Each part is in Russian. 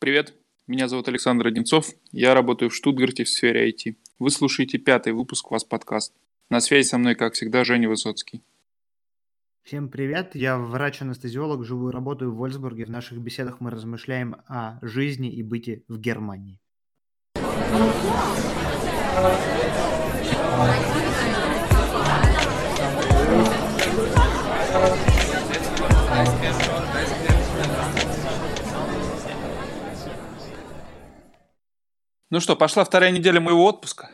Привет, меня зовут Александр Одинцов, я работаю в Штутгарте в сфере IT. Вы слушаете пятый выпуск вас подкаст. На связи со мной, как всегда, Женя Высоцкий. Всем привет, я врач-анестезиолог, живу и работаю в Вольсбурге. В наших беседах мы размышляем о жизни и быте в Германии. Ну что, пошла вторая неделя моего отпуска.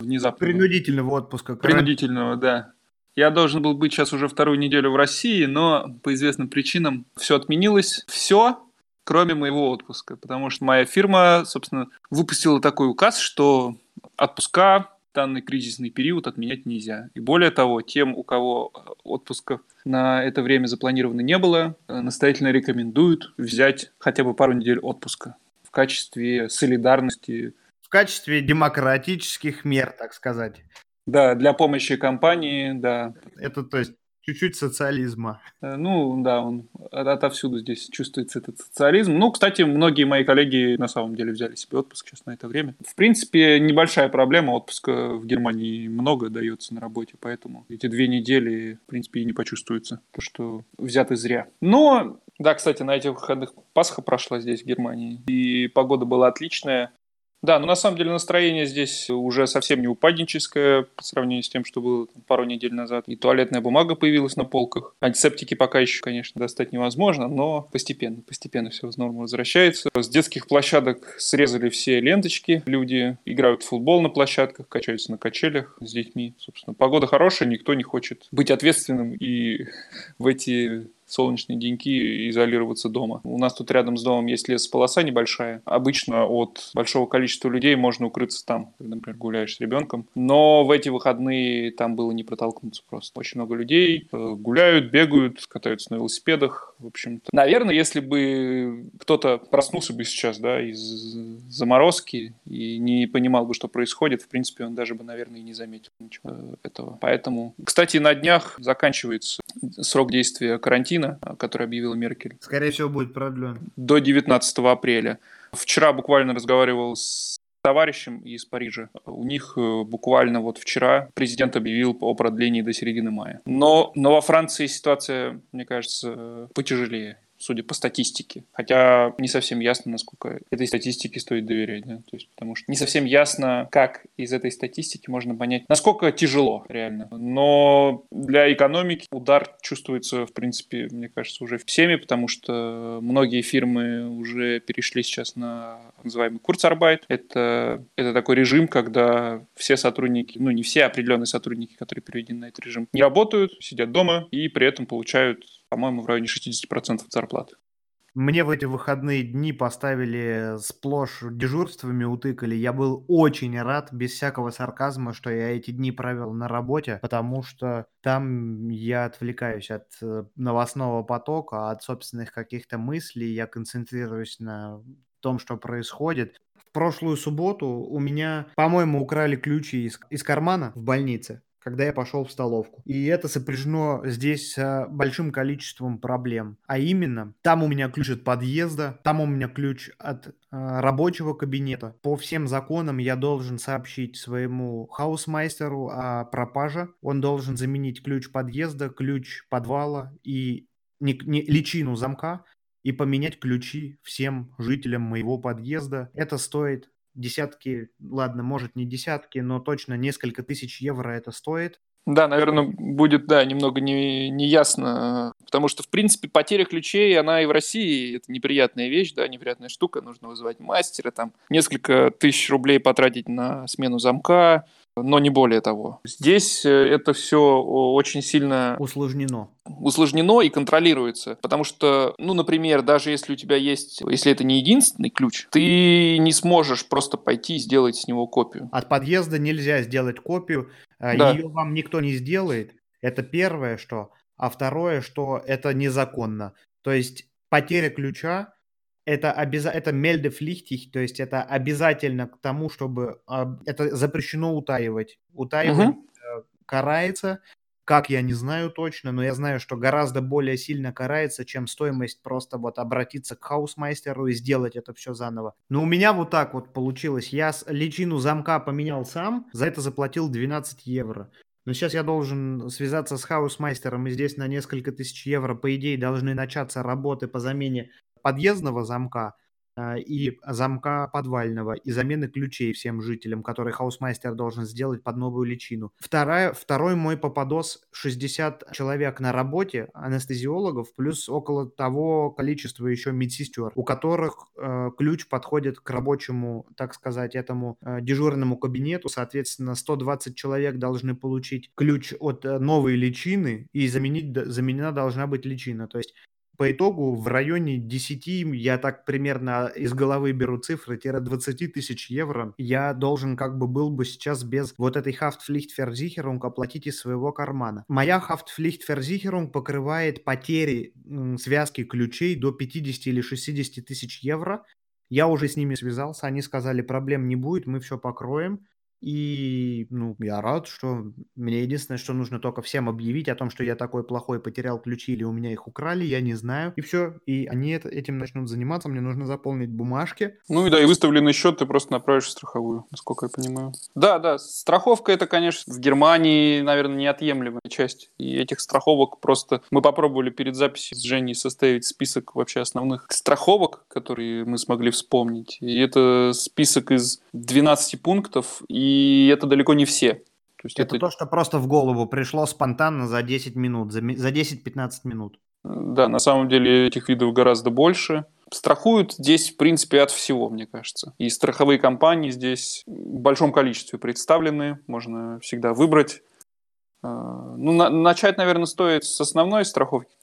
Внезапно. Принудительного отпуска. Принудительного, да. Я должен был быть сейчас уже вторую неделю в России, но по известным причинам все отменилось. Все, кроме моего отпуска. Потому что моя фирма, собственно, выпустила такой указ, что отпуска в данный кризисный период отменять нельзя. И более того, тем, у кого отпуска на это время запланировано не было, настоятельно рекомендуют взять хотя бы пару недель отпуска качестве солидарности. В качестве демократических мер, так сказать. Да, для помощи компании, да. Это, то есть, чуть-чуть социализма. Э, ну, да, он отовсюду здесь чувствуется этот социализм. Ну, кстати, многие мои коллеги на самом деле взяли себе отпуск сейчас на это время. В принципе, небольшая проблема. Отпуска в Германии много дается на работе, поэтому эти две недели, в принципе, и не почувствуется, то, что взяты зря. Но да, кстати, на этих выходных Пасха прошла здесь, в Германии, и погода была отличная. Да, но на самом деле настроение здесь уже совсем не упадническое по сравнению с тем, что было пару недель назад. И туалетная бумага появилась на полках. Антисептики пока еще, конечно, достать невозможно, но постепенно, постепенно все в норму возвращается. С детских площадок срезали все ленточки. Люди играют в футбол на площадках, качаются на качелях с детьми. Собственно, погода хорошая, никто не хочет быть ответственным и в эти солнечные деньки изолироваться дома. У нас тут рядом с домом есть лесополоса небольшая. Обычно от большого количества людей можно укрыться там, когда, например, гуляешь с ребенком. Но в эти выходные там было не протолкнуться просто. Очень много людей э, гуляют, бегают, катаются на велосипедах. В общем-то, наверное, если бы кто-то проснулся бы сейчас, да, из заморозки и не понимал бы, что происходит, в принципе, он даже бы, наверное, и не заметил ничего этого. Поэтому, кстати, на днях заканчивается срок действия карантина который объявила Меркель. Скорее всего, будет продлен. До 19 апреля. Вчера буквально разговаривал с товарищем из Парижа. У них э, буквально вот вчера президент объявил о продлении до середины мая. Но, но во Франции ситуация, мне кажется, потяжелее судя по статистике. Хотя не совсем ясно, насколько этой статистике стоит доверять. Да? То есть, потому что не совсем ясно, как из этой статистики можно понять, насколько тяжело реально. Но для экономики удар чувствуется, в принципе, мне кажется, уже всеми, потому что многие фирмы уже перешли сейчас на называемый курцарбайт. Это, это такой режим, когда все сотрудники, ну не все, а определенные сотрудники, которые переведены на этот режим, не работают, сидят дома и при этом получают по-моему, в районе 60% зарплаты. Мне в эти выходные дни поставили сплошь дежурствами, утыкали. Я был очень рад, без всякого сарказма, что я эти дни провел на работе, потому что там я отвлекаюсь от э, новостного потока, от собственных каких-то мыслей, я концентрируюсь на том, что происходит. В прошлую субботу у меня, по-моему, украли ключи из, из кармана в больнице когда я пошел в столовку. И это сопряжено здесь с большим количеством проблем. А именно, там у меня ключ от подъезда, там у меня ключ от э, рабочего кабинета. По всем законам я должен сообщить своему Hausmeister у о пропаже. Он должен заменить ключ подъезда, ключ подвала и не, не, личину замка и поменять ключи всем жителям моего подъезда. Это стоит десятки, ладно, может не десятки, но точно несколько тысяч евро это стоит. Да, наверное, будет, да, немного не, неясно, потому что, в принципе, потеря ключей, она и в России, это неприятная вещь, да, неприятная штука, нужно вызывать мастера, там, несколько тысяч рублей потратить на смену замка, но не более того. Здесь э, это все очень сильно усложнено. Усложнено и контролируется. Потому что, ну, например, даже если у тебя есть, если это не единственный ключ, ты не сможешь просто пойти и сделать с него копию. От подъезда нельзя сделать копию. А да. Ее вам никто не сделает. Это первое, что. А второе, что это незаконно. То есть потеря ключа это, обяза... это мельдефлихтих, то есть это обязательно к тому, чтобы... Это запрещено утаивать. Утаивать угу. карается, Как, я не знаю точно, но я знаю, что гораздо более сильно карается, чем стоимость просто вот обратиться к Hausmeister у и сделать это все заново. Но у меня вот так вот получилось. Я личину замка поменял сам, за это заплатил 12 евро. Но сейчас я должен связаться с Hausmeister ом, и здесь на несколько тысяч евро, по идее, должны начаться работы по замене подъездного замка. А, и замка подвального, и замены ключей всем жителям, которые Hausmeister должен сделать под новую личину. Вторая, второй мой попадос 60 человек на работе, анестезиологов, плюс около того количества еще медсестер, у которых э, ключ подходит к рабочему, так сказать, этому э, дежурному кабинету. Соответственно, 120 человек должны получить ключ от э, новой личины, и заменить, заменена должна быть личина. То есть по итогу в районе 10, я так примерно из головы беру цифры, 20 тысяч евро я должен как бы был бы сейчас без вот этой Haftpflichtversicherung оплатить из своего кармана. Моя Haftpflichtversicherung покрывает потери связки ключей до 50 или 60 тысяч евро. Я уже с ними связался, они сказали, проблем не будет, мы все покроем. И, ну, я рад, что мне единственное, что нужно только всем объявить о том, что я такой плохой, потерял ключи или у меня их украли, я не знаю. И все. И они это, этим начнут заниматься, мне нужно заполнить бумажки. Ну и да, и выставленный счет ты просто направишь в страховую, насколько я понимаю. Да, да, страховка это, конечно, в Германии, наверное, неотъемлемая часть. И этих страховок просто... Мы попробовали перед записью с Женей составить список вообще основных страховок, которые мы смогли вспомнить. И это список из 12 пунктов, и и это далеко не все. То есть это, это то, что просто в голову пришло спонтанно за 10 минут, за, за 10-15 минут. Да, на самом деле этих видов гораздо больше. Страхуют здесь, в принципе, от всего, мне кажется. И страховые компании здесь в большом количестве представлены, можно всегда выбрать. А, ну, на, начать, наверное, стоит с основной страховки.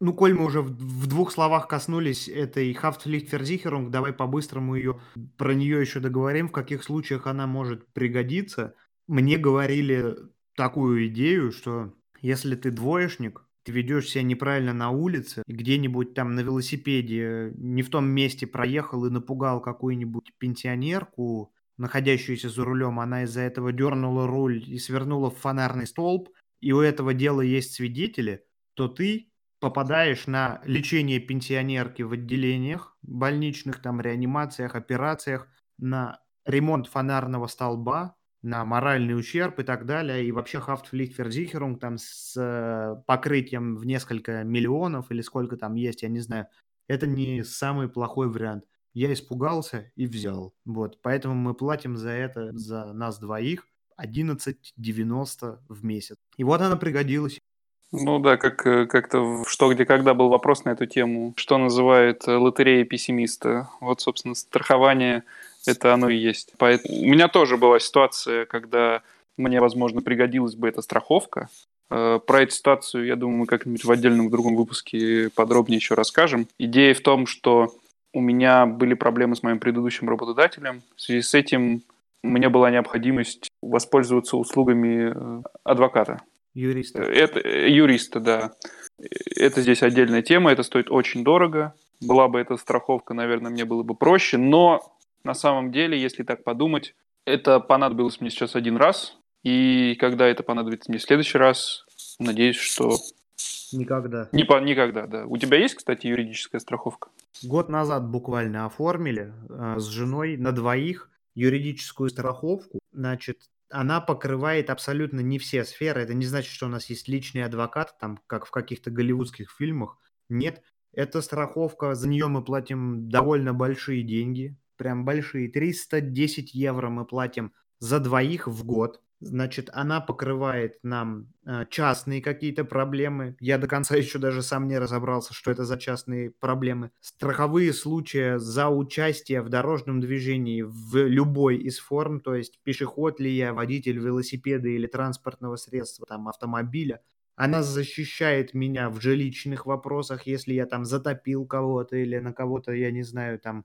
Ну, коль мы уже в, двух словах коснулись этой Haftpflichtversicherung, давай по-быстрому ее, про нее еще договорим, в каких случаях она может пригодиться. Мне говорили такую идею, что если ты двоечник, ты ведешь себя неправильно на улице, где-нибудь там на велосипеде не в том месте проехал и напугал какую-нибудь пенсионерку, находящуюся за рулем, она из-за этого дернула руль и свернула в фонарный столб, и у этого дела есть свидетели, то ты попадаешь на лечение пенсионерки в отделениях больничных, там реанимациях, операциях, на ремонт фонарного столба, на моральный ущерб и так далее, и вообще Haftpflichtversicherung там с э, покрытием в несколько миллионов или сколько там есть, я не знаю, это не самый плохой вариант. Я испугался и взял. Вот, поэтому мы платим за это, за нас двоих, 11,90 в месяц. И вот она пригодилась. Ну да, как, э, как-то в «Что, где, когда» был вопрос на эту тему. Что называют э, лотереей пессимиста? Вот, собственно, страхование – это оно и есть. Поэтому... У меня тоже была ситуация, когда мне, возможно, пригодилась бы эта страховка. Э, про эту ситуацию, я думаю, мы как-нибудь в отдельном в другом выпуске подробнее еще расскажем. Идея в том, что у меня были проблемы с моим предыдущим работодателем. В связи с этим меня была необходимость воспользоваться услугами адвоката. Юриста. Это э, юриста, да. Это здесь отдельная тема, это стоит очень дорого. Была бы эта страховка, наверное, мне было бы проще, но на самом деле, если так подумать, это понадобилось мне сейчас один раз, и когда это понадобится мне в следующий раз, надеюсь, что... Никогда. Не по... Никогда, да. У тебя есть, кстати, юридическая страховка? Год назад буквально оформили э, с женой на двоих юридическую страховку. Значит, она покрывает абсолютно не все сферы. Это не значит, что у нас есть личный адвокат, там, как в каких-то голливудских фильмах. Нет, это страховка, за нее мы платим довольно большие деньги, прям большие. 310 евро мы платим за двоих в год. Значит, она покрывает нам э, частные какие-то проблемы. Я до конца еще даже сам не разобрался, что это за частные проблемы. Страховые случаи за участие в дорожном движении в любой из форм, то есть пешеход ли я, водитель велосипеда или транспортного средства, там, автомобиля. Она защищает меня в жилищных вопросах, если я там затопил кого-то или на кого-то, я не знаю, там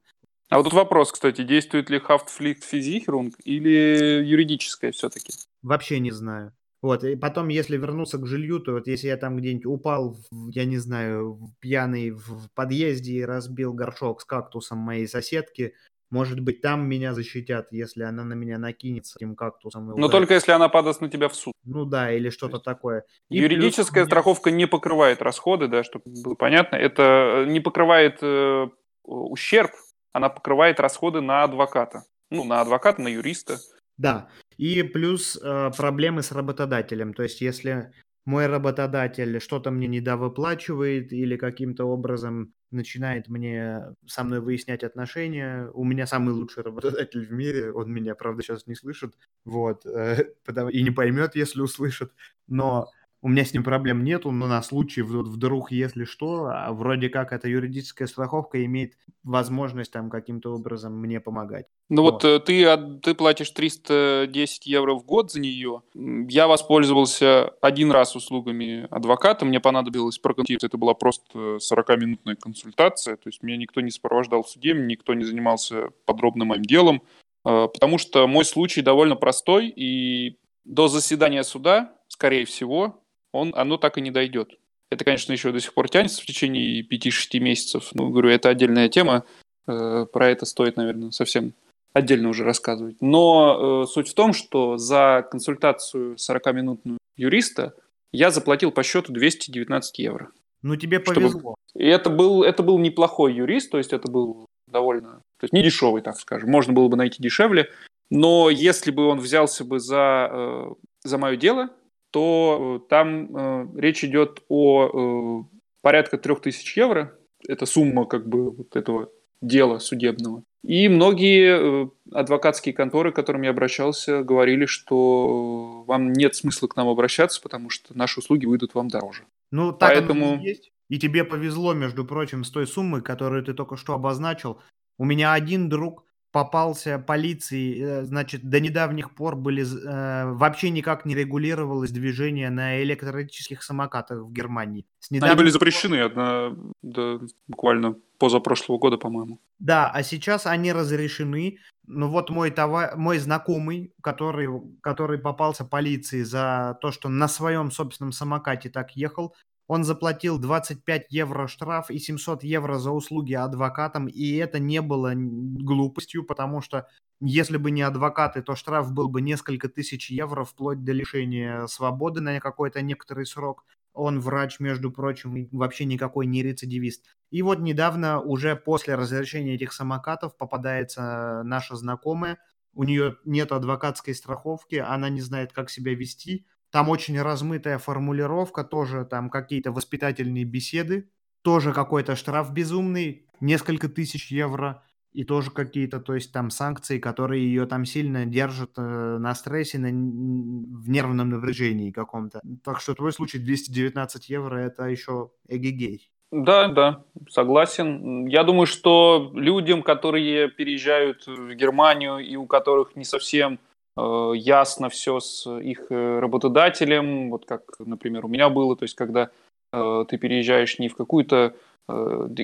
а вот тут вопрос, кстати, действует ли Haftpflichtversicherung или юридическая все-таки? Вообще не знаю. Вот, и потом, если вернуться к жилью, то вот если я там где-нибудь упал, я не знаю, пьяный в подъезде и разбил горшок с кактусом моей соседки, Может быть, там меня защитят, если она на меня накинется этим кактусом. Но только если она подаст на тебя в суд. Ну да, или что-то такое. И Юридическая меня... страховка не покрывает расходы, да, чтобы было понятно. Это не покрывает э, ущерб, она покрывает расходы на адвоката. Ну, на адвоката, на юриста. Да, и плюс э, проблемы с работодателем. То есть, если мой работодатель что-то мне недовыплачивает или каким-то образом начинает мне со мной выяснять отношения. У меня самый лучший работодатель в мире, он меня, правда, сейчас не слышит, вот, э, и не поймет, если услышит, но у меня с ним проблем нету, но на случай вдруг, если что, а вроде как эта юридическая страховка имеет возможность там каким-то образом мне помогать. Ну вот, вот. э, ты, ты платишь 310 евро в год за нее. Я воспользовался один раз услугами адвоката, мне понадобилось проконсультировать, это была просто 40-минутная консультация, то есть меня никто не сопровождал в суде, никто не занимался подробно моим делом, э, потому что мой случай довольно простой, и до заседания суда, скорее всего, он, оно так и не дойдет. Это, конечно, еще до сих пор тянется в течение 5-6 месяцев. Ну, говорю, это отдельная тема. Э, про это стоит, наверное, совсем отдельно уже рассказывать. Но э, суть в том, что за консультацию 40-минутную юриста я заплатил по счету 219 евро. Ну, тебе повезло. Чтобы... И это был, это был неплохой юрист, то есть это был довольно... То есть не дешевый, так скажем. Можно было бы найти дешевле. Но если бы он взялся бы за, э, за мое дело, то э, там э, речь идет о э, порядка 3000 евро. Это сумма как бы вот этого дела судебного. И многие адвокатские конторы, к которым я обращался, говорили, что вам нет смысла к нам обращаться, потому что наши услуги выйдут вам дороже. Ну, так Поэтому... и есть. И тебе повезло, между прочим, с той суммой, которую ты только что обозначил. У меня один друг попался полиции, э, значит, до недавних пор были э, вообще никак не регулировалось движение на электрических самокатах в Германии. С Они были запрещены одна, да, буквально позапрошлого года, по-моему. Да, а сейчас они разрешены. Ну вот мой, товар, мой знакомый, который, который попался полиции за то, что на своем собственном самокате так ехал, он заплатил 25 евро штраф и 700 евро за услуги адвокатам, и это не было глупостью, потому что если бы не адвокаты, то штраф был бы несколько тысяч евро вплоть до лишения свободы на какой-то некоторый срок. Он врач, между прочим, вообще никакой не рецидивист. И вот недавно, уже после разрешения этих самокатов, попадается наша знакомая. У нее нет адвокатской страховки, она не знает, как себя вести. Там очень размытая формулировка, тоже там какие-то воспитательные беседы, тоже какой-то штраф безумный, несколько тысяч евро, и тоже какие-то, то есть там санкции, которые ее там сильно держат э, на стрессе, на, в нервном напряжении каком-то. Так что твой случай 219 евро это еще эгегей. Да, да, согласен. Я думаю, что людям, которые переезжают в Германию и у которых не совсем ясно все с их э, работодателем, вот как, например, у меня было, то есть когда э, ты переезжаешь не в какую-то,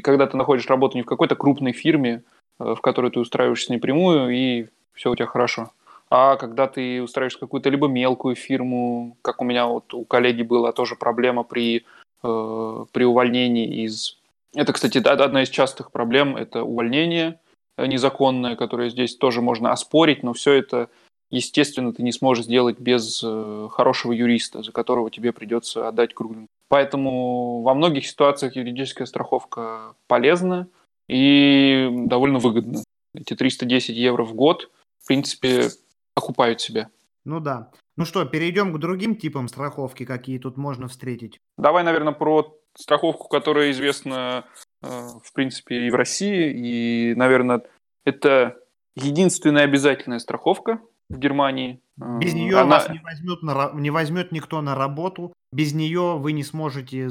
когда ты находишь работу не в какой-то крупной фирме, в которой ты устраиваешься напрямую, и все у тебя хорошо. А когда ты устраиваешь какую-то либо мелкую фирму, как у меня вот у коллеги была тоже проблема при, при увольнении из... Это, кстати, одна из частых проблем, это увольнение незаконное, которое здесь тоже можно оспорить, но все это естественно, ты не сможешь сделать без э, хорошего юриста, за которого тебе придется отдать круглым. Поэтому во многих ситуациях юридическая страховка полезна и довольно выгодна. Эти 310 евро в год, в принципе, окупают себя. Ну да. Ну что, перейдем к другим типам страховки, какие тут можно встретить. Давай, наверное, про страховку, которая известна, э, в принципе, и в России. И, наверное, это единственная обязательная страховка, в Германии. Без нее Она... вас не возьмет, на, не возьмет никто на работу. Без нее вы не сможете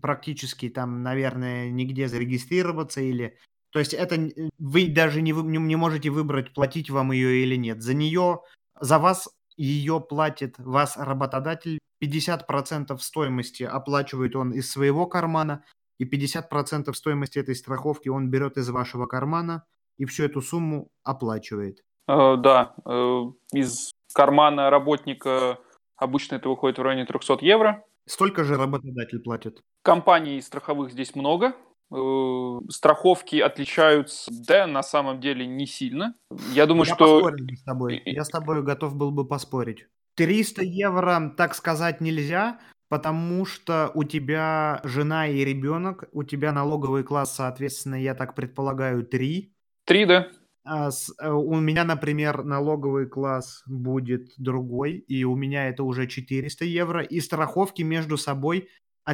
практически там, наверное, нигде зарегистрироваться или... То есть это вы даже не, не, не можете выбрать, платить вам ее или нет. За нее, за вас ее платит вас работодатель. 50% стоимости оплачивает он из своего кармана, и 50% стоимости этой страховки он берет из вашего кармана и всю эту сумму оплачивает. Э, да, э, из кармана работника обычно это выходит в районе 300 евро. Столько же работодатель платит? Компаний страховых здесь много. Э, страховки отличаются, да, на самом деле не сильно. Я думаю, Я что... поспорил с тобой. Я с тобой готов был бы поспорить. 300 евро, так сказать, нельзя, потому что у тебя жена и ребенок, у тебя налоговый класс, соответственно, я так предполагаю, 3. Три, да? А э, у меня, например, налоговый класс будет другой, и у меня это уже 400 евро, и страховки между собой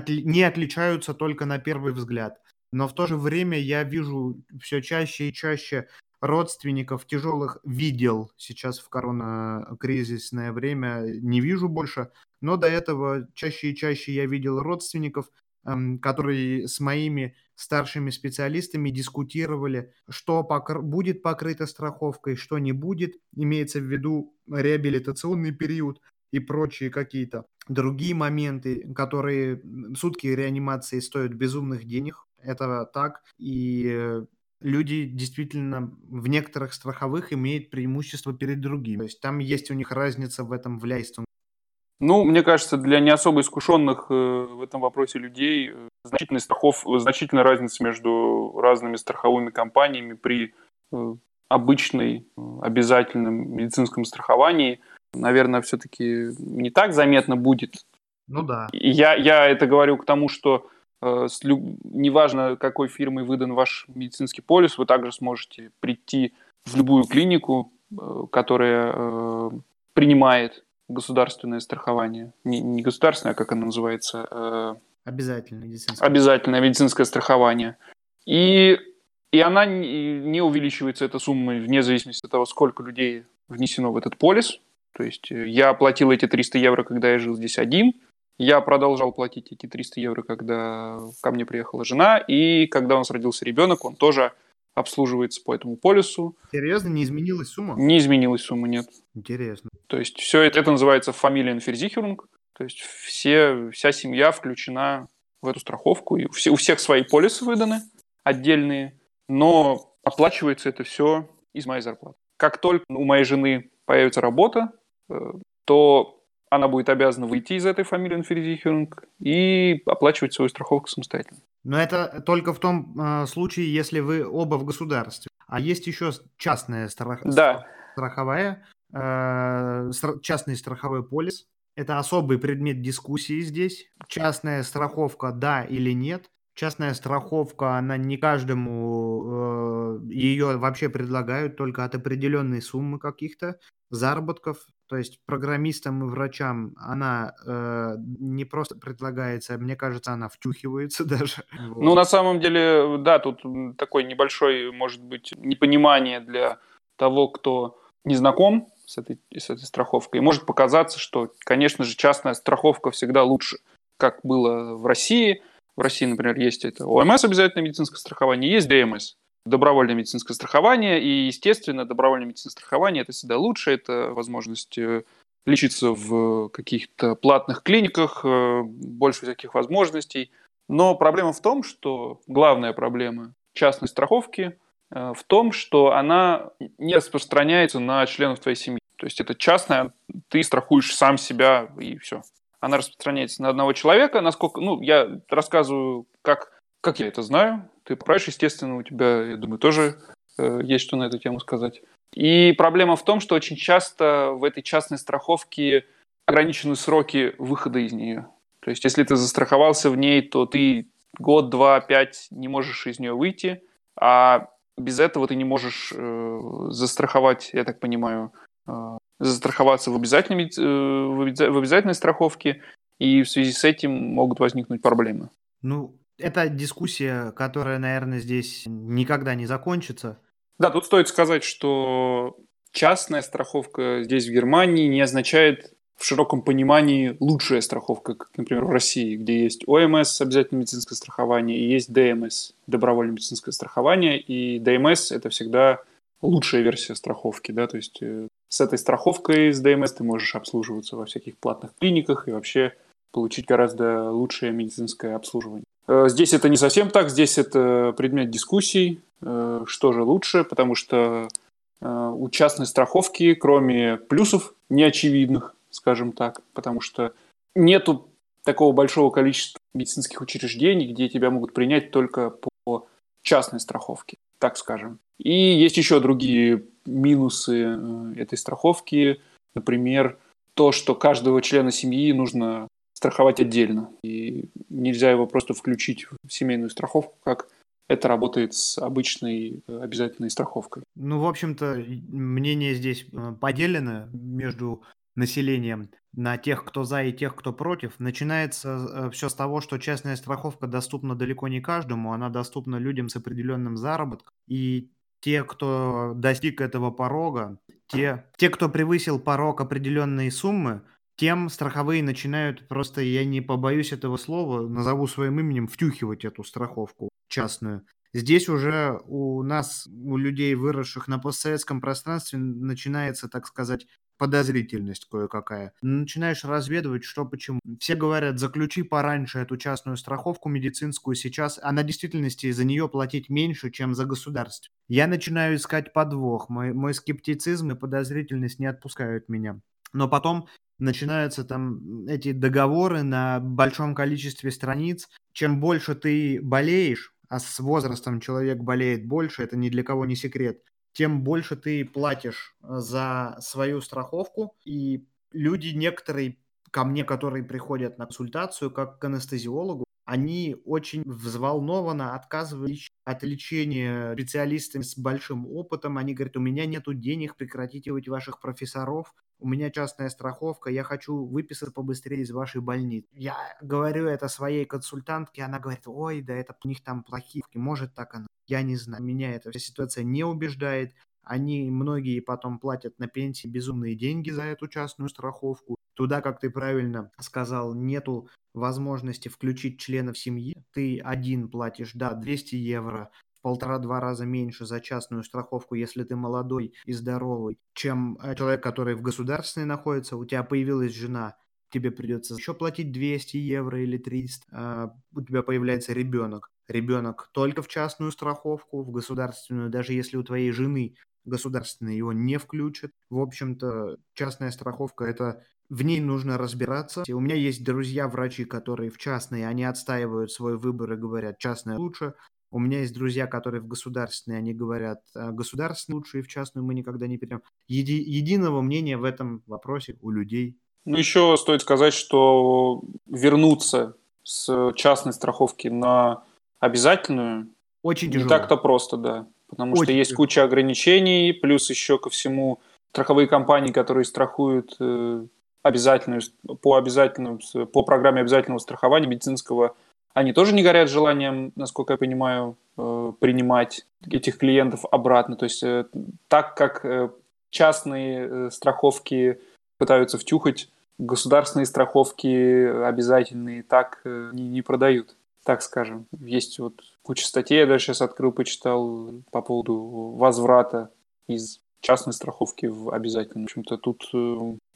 не отличаются только на первый взгляд. Но в то же время я вижу все чаще и чаще родственников тяжелых видел сейчас в коронакризисное время, не вижу больше, но до этого чаще и чаще я видел родственников, эм, которые с моими старшими специалистами дискутировали, что покр- будет покрыто страховкой, что не будет. Имеется в виду реабилитационный период и прочие какие-то другие моменты, которые сутки реанимации стоят безумных денег. Это так. И э, люди действительно в некоторых страховых имеют преимущество перед другими. То есть там есть у них разница в этом в ляйстве. Ну, мне кажется, для не особо искушенных э, в этом вопросе людей э, значительная, страхов, значительная разница между разными страховыми компаниями при э, обычной обязательном медицинском страховании, наверное, все-таки не так заметно будет. Ну да. Я, я это говорю к тому, что э, с люб- неважно, какой фирмой выдан ваш медицинский полис, вы также сможете прийти в любую клинику, э, которая э, принимает государственное страхование. Не, не государственное, а как оно называется? э, Обязательно медицинский. обязательное медицинское страхование. И, и она не не увеличивается, эта сумма, вне зависимости от того, сколько людей внесено в этот полис. То есть э, я оплатил эти 300 евро, когда я жил здесь один. Я продолжал платить эти 300 евро, когда ко мне приехала жена. И когда у нас родился ребенок, он тоже обслуживается по этому полису. Серьезно, не изменилась сумма? Не изменилась сумма, нет. Интересно. То есть все это, это называется фамилиенферзихерунг. То есть все, вся семья включена в эту страховку. И все- у всех свои полисы выданы отдельные, но оплачивается это все из моей зарплаты. Как только у моей жены появится работа, э, то она будет обязана выйти из этой фамилиенферзихерунг и оплачивать свою страховку самостоятельно. Но это только в том э, случае, если вы оба в государстве. А есть еще частная страх- Да. страховая, э, частный страховой полис. Это особый предмет дискуссии здесь. Частная страховка, да или нет. Частная страховка, она не каждому э, ее вообще предлагают только от определенной суммы каких-то заработков. То есть программистам и врачам она э, не просто предлагается, мне кажется, она втюхивается даже. Вот. Ну, на самом деле, да, тут такой небольшой, может быть, непонимание для того, кто не знаком с этой, с этой страховкой. И может показаться, что, конечно же, частная страховка всегда лучше, как было в России. В России, например, есть это ОМС, обязательное медицинское страхование, есть ДМС, добровольное медицинское страхование. И, естественно, добровольное медицинское страхование – это всегда лучше, это возможность э, лечиться в каких-то платных клиниках, э, больше всяких возможностей. Но проблема в том, что главная проблема частной страховки э, в том, что она не распространяется на членов твоей семьи. То есть это частная, ты страхуешь сам себя и все. Она распространяется на одного человека, насколько, ну, я рассказываю, как, как я это знаю. Ты поправишь, естественно, у тебя, я думаю, тоже э, есть что на эту тему сказать. И проблема в том, что очень часто в этой частной страховке ограничены сроки выхода из нее. То есть, если ты застраховался в ней, то ты год, два, пять не можешь из нее выйти, а без этого ты не можешь э, застраховать, я так понимаю, э, застраховаться в обязательной, э, в обязательной страховке, и в связи с этим могут возникнуть проблемы. Ну, это дискуссия, которая, наверное, здесь никогда не закончится. Да, тут стоит сказать, что частная страховка здесь, в Германии, не означает в широком понимании лучшая страховка, как, например, в России, где есть ОМС, обязательное медицинское страхование, и есть ДМС, добровольное медицинское страхование, и ДМС – это всегда лучшая версия страховки, да, то есть э, с этой страховкой, с ДМС ты можешь обслуживаться во всяких платных клиниках и вообще получить гораздо лучшее медицинское обслуживание. Э, Здесь это не совсем так, здесь это предмет дискуссий, э, что же лучше, потому что э, у частной страховки, кроме плюсов неочевидных, скажем так, потому что нету такого большого количества медицинских учреждений, где тебя могут принять только по частной страховки, так скажем. И есть еще другие минусы этой страховки. Например, то, что каждого члена семьи нужно страховать отдельно. И нельзя его просто включить в семейную страховку, как это работает с обычной э, обязательной страховкой. Ну, в общем-то, мнение здесь э, поделено между населением на тех, кто за и тех, кто против. Начинается э, все с того, что частная страховка доступна далеко не каждому, она доступна людям с определенным заработком. И те, кто достиг этого порога, те, те, кто превысил порог определенной суммы, тем страховые начинают просто, я не побоюсь этого слова, назову своим именем, втюхивать эту страховку частную. Здесь уже у нас, у людей, выросших на постсоветском пространстве, начинается, так сказать, подозрительность кое-какая. Начинаешь разведывать, что почему. Все говорят, заключи пораньше эту частную страховку медицинскую сейчас, а на действительности за нее платить меньше, чем за государство. Я начинаю искать подвох. Мой, мой скептицизм и подозрительность не отпускают меня. Но потом начинаются там эти договоры на большом количестве страниц. Чем больше ты болеешь, а с возрастом человек болеет больше, это ни для кого не секрет, тем больше ты платишь э, за свою страховку. И люди некоторые ко мне, которые приходят на консультацию как к анестезиологу, они очень взволнованно отказывались от лечения специалистами с большим опытом. Они говорят, у меня нет денег, прекратите ваших профессоров, у меня частная страховка, я хочу выписаться побыстрее из вашей больницы. Я говорю это своей консультантке, она говорит, ой, да это у них там плохие, может так она. Я не знаю, меня эта вся ситуация не убеждает. Они многие потом платят на пенсии безумные деньги за эту частную страховку. Туда, как ты правильно сказал, нету возможности включить членов семьи. Ты один платишь, да, 200 евро, полтора-два раза меньше за частную страховку, если ты молодой и здоровый, чем э, человек, который в государственной находится, у тебя появилась жена, тебе придется еще платить 200 евро или 300, а у тебя появляется ребенок. Ребенок только в частную страховку, в государственную, даже если у твоей жены государственная его не включат. В общем-то, частная страховка – это в ней нужно разбираться. У меня есть друзья-врачи, которые в частной, они отстаивают свой выбор и говорят, частная лучше. У меня есть друзья, которые в государственной, они говорят, «А, государственная лучше, и в частную мы никогда не перейдем. Еди, единого мнения в этом вопросе у людей. Ну, еще стоит сказать, что вернуться с частной страховки на обязательную очень тяжело. Не так-то просто, да. Потому Очень что есть тяжело. куча ограничений, плюс еще ко всему страховые компании, которые страхуют э, обязательную, по обязательному, по программе обязательного страхования медицинского, они тоже не горят желанием, насколько я понимаю, э, принимать этих клиентов обратно. То есть э, так как э, частные страховки пытаются втюхать, государственные страховки обязательные так не, продают, так скажем. Есть вот куча статей, я даже сейчас открыл, почитал по поводу возврата из частной страховки в обязательную. В общем-то, тут,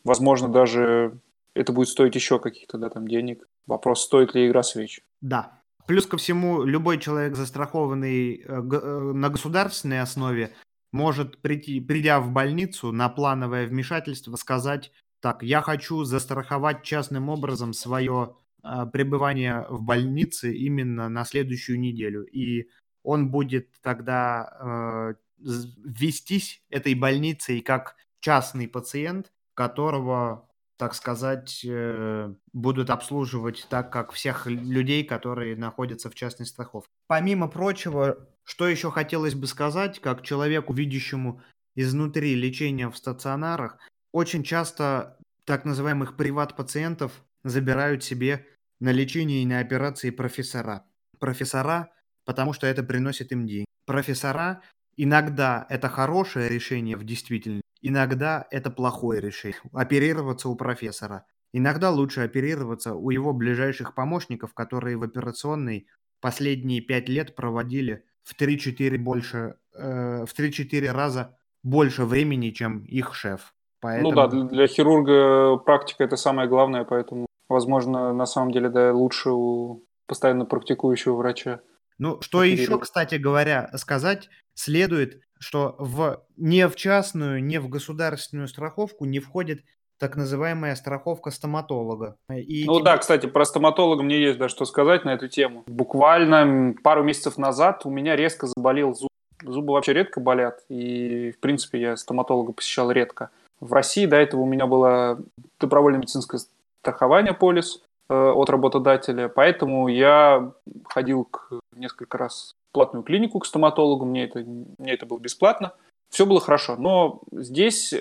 возможно, даже это будет стоить еще каких-то да, там денег. Вопрос, стоит ли игра свеч. Да. Плюс ко всему, любой человек, застрахованный э, э, на государственной основе, может прийти, придя в больницу на плановое вмешательство, сказать, так, я хочу застраховать частным образом свое э, пребывание в больнице именно на следующую неделю. И он будет тогда э, вестись этой больницей как частный пациент, которого так сказать, э, будут обслуживать так, как всех людей, которые находятся в частной страховке. Помимо прочего, что еще хотелось бы сказать, как человеку, видящему изнутри лечения в стационарах, очень часто так называемых приват-пациентов забирают себе на лечение и на операции профессора. Профессора, потому что это приносит им деньги. Профессора иногда это хорошее решение в действительности, Иногда это плохое решение. Оперироваться у профессора. Иногда лучше оперироваться у его ближайших помощников, которые в операционной последние пять лет проводили в 3-4 больше, э, в 3-4 раза больше времени, чем их шеф. Поэтому... Ну да, для, для хирурга практика это самое главное, поэтому, возможно, на самом деле да, лучше у постоянно практикующего врача. Ну, что еще, кстати говоря, сказать следует, что в, не в частную, не в государственную страховку не входит так называемая страховка стоматолога. И ну да, кстати, про стоматолога мне есть да что сказать на эту тему. Буквально пару месяцев назад у меня резко заболел зуб. Зубы вообще редко болят, и, в принципе, я стоматолога посещал редко. В России до этого у меня было добровольное медицинское страхование полис э, от работодателя, поэтому я ходил к, несколько раз платную клинику к стоматологу, мне это, мне это было бесплатно. Все было хорошо, но здесь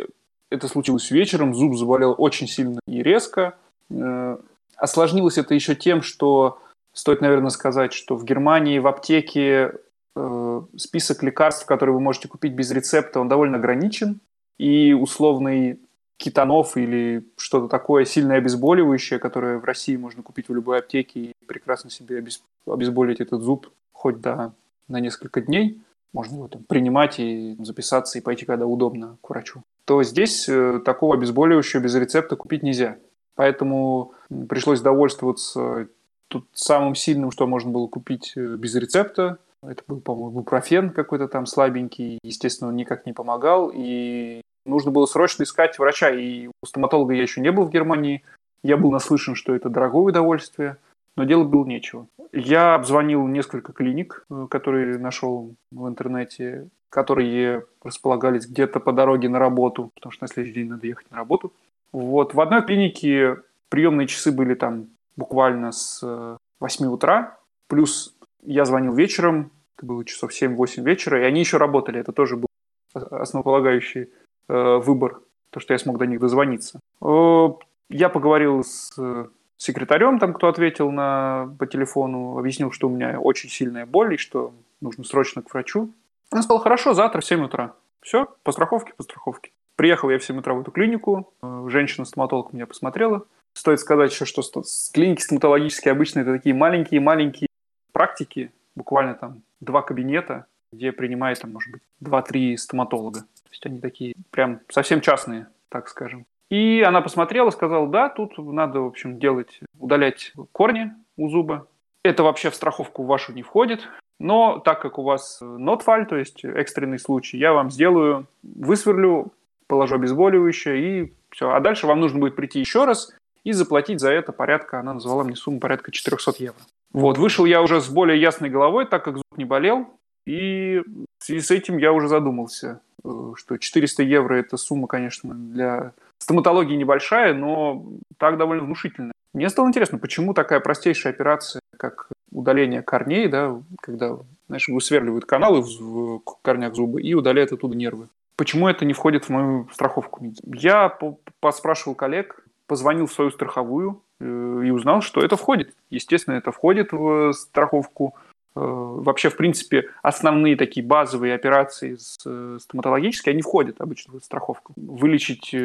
это случилось вечером, зуб заболел очень сильно и резко. Э, осложнилось это еще тем, что стоит, наверное, сказать, что в Германии в аптеке э, список лекарств, которые вы можете купить без рецепта, он довольно ограничен. И условный кетанов или что-то такое сильное обезболивающее, которое в России можно купить в любой аптеке и прекрасно себе обезболить этот зуб хоть до, на несколько дней, можно его там принимать и записаться и пойти, когда удобно, к врачу то здесь э, такого обезболивающего без рецепта купить нельзя. Поэтому пришлось довольствоваться тут самым сильным, что можно было купить э, без рецепта. Это был, по-моему, бупрофен какой-то там слабенький. Естественно, он никак не помогал. И нужно было срочно искать врача. И у стоматолога я еще не был в Германии. Я был наслышан, что это дорогое удовольствие, но делать было нечего. Я обзвонил несколько клиник, э, которые нашел в интернете которые располагались где-то по дороге на работу, потому что на следующий день надо ехать на работу. Вот. В одной клинике приемные часы были там буквально с 8 утра, плюс я звонил вечером, это было часов 7-8 вечера, и они еще работали. Это тоже был основополагающий э, выбор, то, что я смог до них дозвониться. Э, я поговорил с секретарем, там, кто ответил на, по телефону, объяснил, что у меня очень сильная боль и что нужно срочно к врачу. Он сказал, хорошо, завтра в 7 утра. Все, по страховке, по страховке. Приехал я в 7 утра в эту клинику, э, женщина-стоматолог меня посмотрела. Стоит сказать еще, что клиники стоматологические обычно это такие маленькие-маленькие практики, буквально там два кабинета, где принимает, там, может быть, два-три стоматолога. То есть они такие прям совсем частные, так скажем. И она посмотрела, сказала, да, тут надо, в общем, делать, удалять корни у зуба. Это вообще в страховку вашу не входит. Но так как у вас нотфаль, то есть экстренный случай, я вам сделаю, высверлю, положу обезболивающее и все. А дальше вам нужно будет прийти еще раз и заплатить за это порядка, она назвала мне сумму порядка 400 евро. Вот, вышел я уже с более ясной головой, так как зуб не болел, и в связи с этим я уже задумался, э, что 400 евро – это сумма, конечно, для стоматологии небольшая, но так довольно внушительная. Мне стало интересно, почему такая простейшая операция, как удаление корней, да, когда, знаешь, высверливают каналы в, корнях зуба и удаляют оттуда нервы. Почему это не входит в мою страховку? Я поспрашивал коллег, позвонил в свою страховую э, и узнал, что это входит. Естественно, это входит в страховку. Э, вообще, в принципе, основные такие базовые операции э, стоматологические, они входят обычно в страховку. Вылечить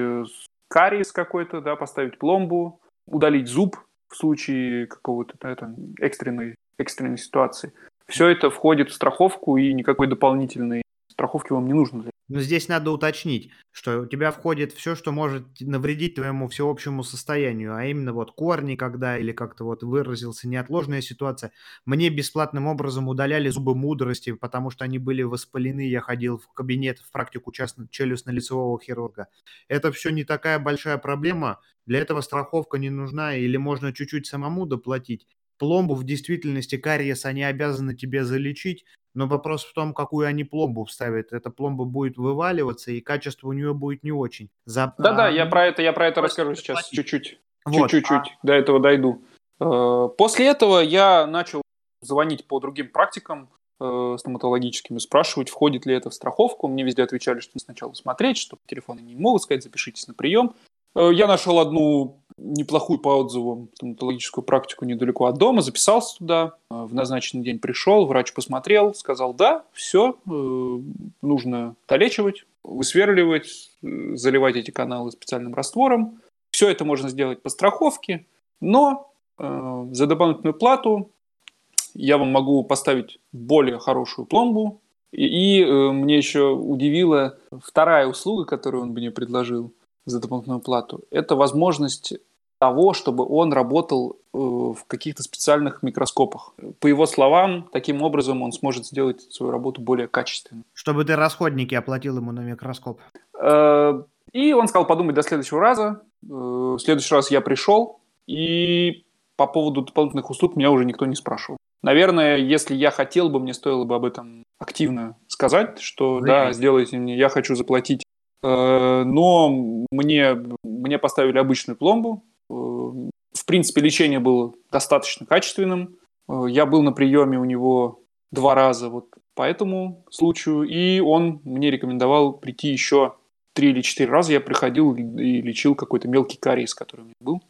кариес какой-то, да, поставить пломбу, удалить зуб, в случае какого-то да, там, экстренной, экстренной ситуации. Все это входит в страховку, и никакой дополнительной страховки вам не нужно. Но здесь надо уточнить, что у тебя входит все, что может навредить твоему всеобщему состоянию, а именно вот корни, когда или как-то вот выразился неотложная ситуация. Мне бесплатным образом удаляли зубы мудрости, потому что они были воспалены. Я ходил в кабинет в практику челюстно-лицевого хирурга. Это все не такая большая проблема. Для этого страховка не нужна или можно чуть-чуть самому доплатить. Пломбу в действительности кариес они обязаны тебе залечить, но вопрос в том, какую они пломбу вставят. Эта пломба будет вываливаться, и качество у нее будет не очень. За... Да-да, а... я про это, я про это расскажу сейчас чуть-чуть. Вот. Чуть-чуть а... до этого дойду. Э, после этого я начал звонить по другим практикам э, стоматологическим и спрашивать, входит ли это в страховку. Мне везде отвечали, что сначала смотреть, что телефоны не могут сказать, запишитесь на прием. Э, я нашел одну неплохую по отзывам стоматологическую практику недалеко от дома, записался туда, э, в назначенный день пришел, врач посмотрел, сказал, да, все, э, нужно долечивать, высверливать, заливать эти каналы специальным раствором. Все это можно сделать по страховке, но за дополнительную плату я вам могу поставить более хорошую пломбу. И, и мне еще удивила вторая услуга, которую он мне предложил за дополнительную плату, это возможность того, чтобы он работал э, в каких-то специальных микроскопах. По его словам, таким образом он сможет сделать свою работу более качественной. Чтобы ты расходники оплатил ему на микроскоп. Э, и он сказал подумать до следующего раза. в следующий раз я пришел, и по поводу дополнительных услуг меня уже никто не спрашивал. Наверное, если я хотел бы, мне стоило бы об этом активно сказать, что Вы да, сделайте мне, я хочу заплатить. Э, но мне, мне поставили обычную пломбу. Э, в принципе, лечение было достаточно качественным. Э, я был на приеме у него два раза вот по этому случаю, и он мне рекомендовал прийти еще три или четыре раза. Я приходил и лечил какой-то мелкий кариес, который у меня был.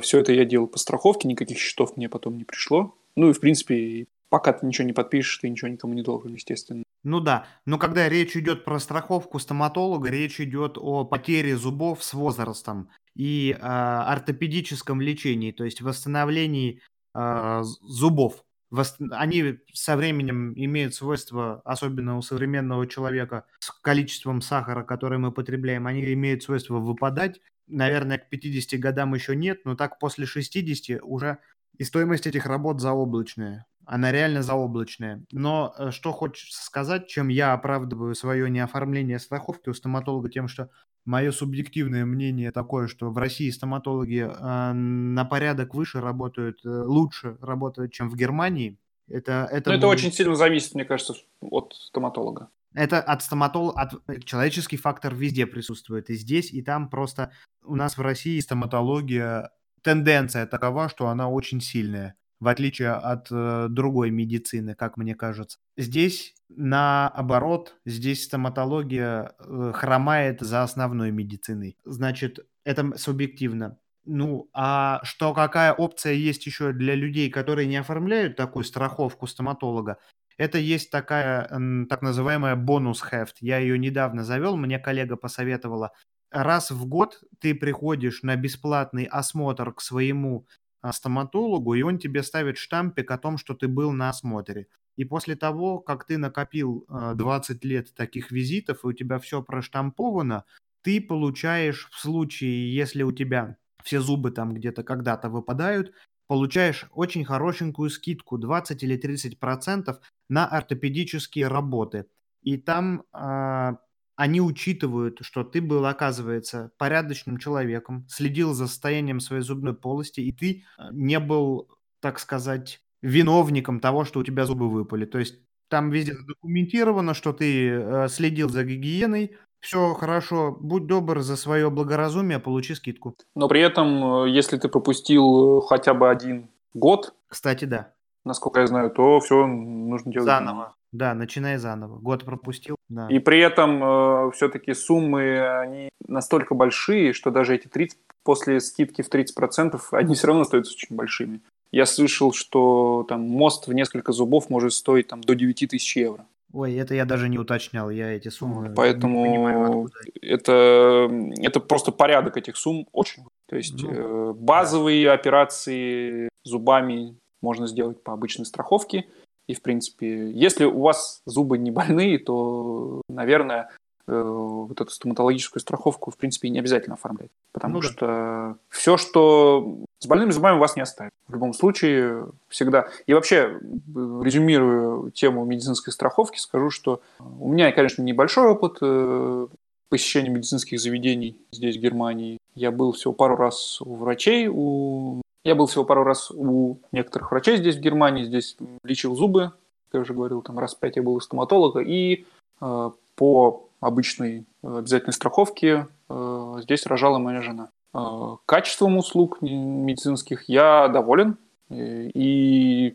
Все это я делал по страховке, никаких счетов мне потом не пришло. Ну и, в принципе, пока ты ничего не подпишешь, ты ничего никому не должен, естественно. Ну да, но когда речь идет про страховку стоматолога, речь идет о потере зубов с возрастом и э, ортопедическом лечении, то есть восстановлении э, зубов. Вос... Они со временем имеют свойство, особенно у современного человека, с количеством сахара, который мы потребляем, они имеют свойство выпадать. Наверное, к 50 годам еще нет, но так после 60 уже и стоимость этих работ заоблачная. Она реально заоблачная. Но э, что хочется сказать, чем я оправдываю свое неоформление страховки у стоматолога, тем, что мое субъективное мнение такое, что в России стоматологи э, на порядок выше работают, э, лучше работают, чем в Германии. Это, это, Но это очень сильно зависит, мне кажется, от стоматолога. Это от стоматолога, от э, человеческий фактор везде присутствует, и здесь, и там просто у нас в России стоматология тенденция такова, что она очень сильная, в отличие от э, другой медицины, как мне кажется. Здесь наоборот, здесь стоматология э, хромает за основной медициной. Значит, это субъективно. Ну, а что какая опция есть еще для людей, которые не оформляют такую страховку стоматолога? Это есть такая так называемая бонус-хефт. Я ее недавно завел, мне коллега посоветовала раз в год ты приходишь на бесплатный осмотр к своему а, стоматологу, и он тебе ставит штампик о том, что ты был на осмотре. И после того, как ты накопил 20 а, лет таких визитов, и у тебя все проштамповано, ты получаешь в случае, если у тебя все зубы там где-то когда-то выпадают, получаешь очень хорошенькую скидку 20 или 30 процентов на ортопедические работы. И там а, они учитывают, что ты был, оказывается, порядочным человеком, следил за состоянием своей зубной полости, и ты э, не был, так сказать, виновником того, что у тебя зубы выпали. То есть там везде задокументировано, что ты э, следил за гигиеной, все хорошо, будь добр за свое благоразумие, получи скидку. Но при этом, э, если ты пропустил хотя бы один год, кстати, да, насколько я знаю, то все нужно делать заново. Да, начинай заново. Год пропустил. Да. И при этом э, все-таки суммы, они настолько большие, что даже эти 30, после скидки в 30%, они все равно остаются очень большими. Я слышал, что там мост в несколько зубов может стоить там до 9 тысяч евро. Ой, это я даже не уточнял, я эти суммы Поэтому не понимаю, это, это просто порядок этих сумм очень. То есть ну, э, базовые да. операции зубами можно сделать по обычной страховке, и, в принципе, если у вас зубы не больные, то, наверное, э, вот эту стоматологическую страховку, в принципе, не обязательно оформлять. Потому ну, что да. все, что с больными зубами вас не оставит. В любом случае, всегда. И вообще, резюмирую тему медицинской страховки, скажу, что у меня, конечно, небольшой опыт э, посещения медицинских заведений здесь, в Германии. Я был всего пару раз у врачей, у я был всего пару раз у некоторых врачей здесь, в Германии. Здесь лечил зубы, как я уже говорил, там раз пять я был у стоматолога. И э, по обычной э, обязательной страховке э, здесь рожала моя жена. Э, качеством услуг медицинских я доволен. И,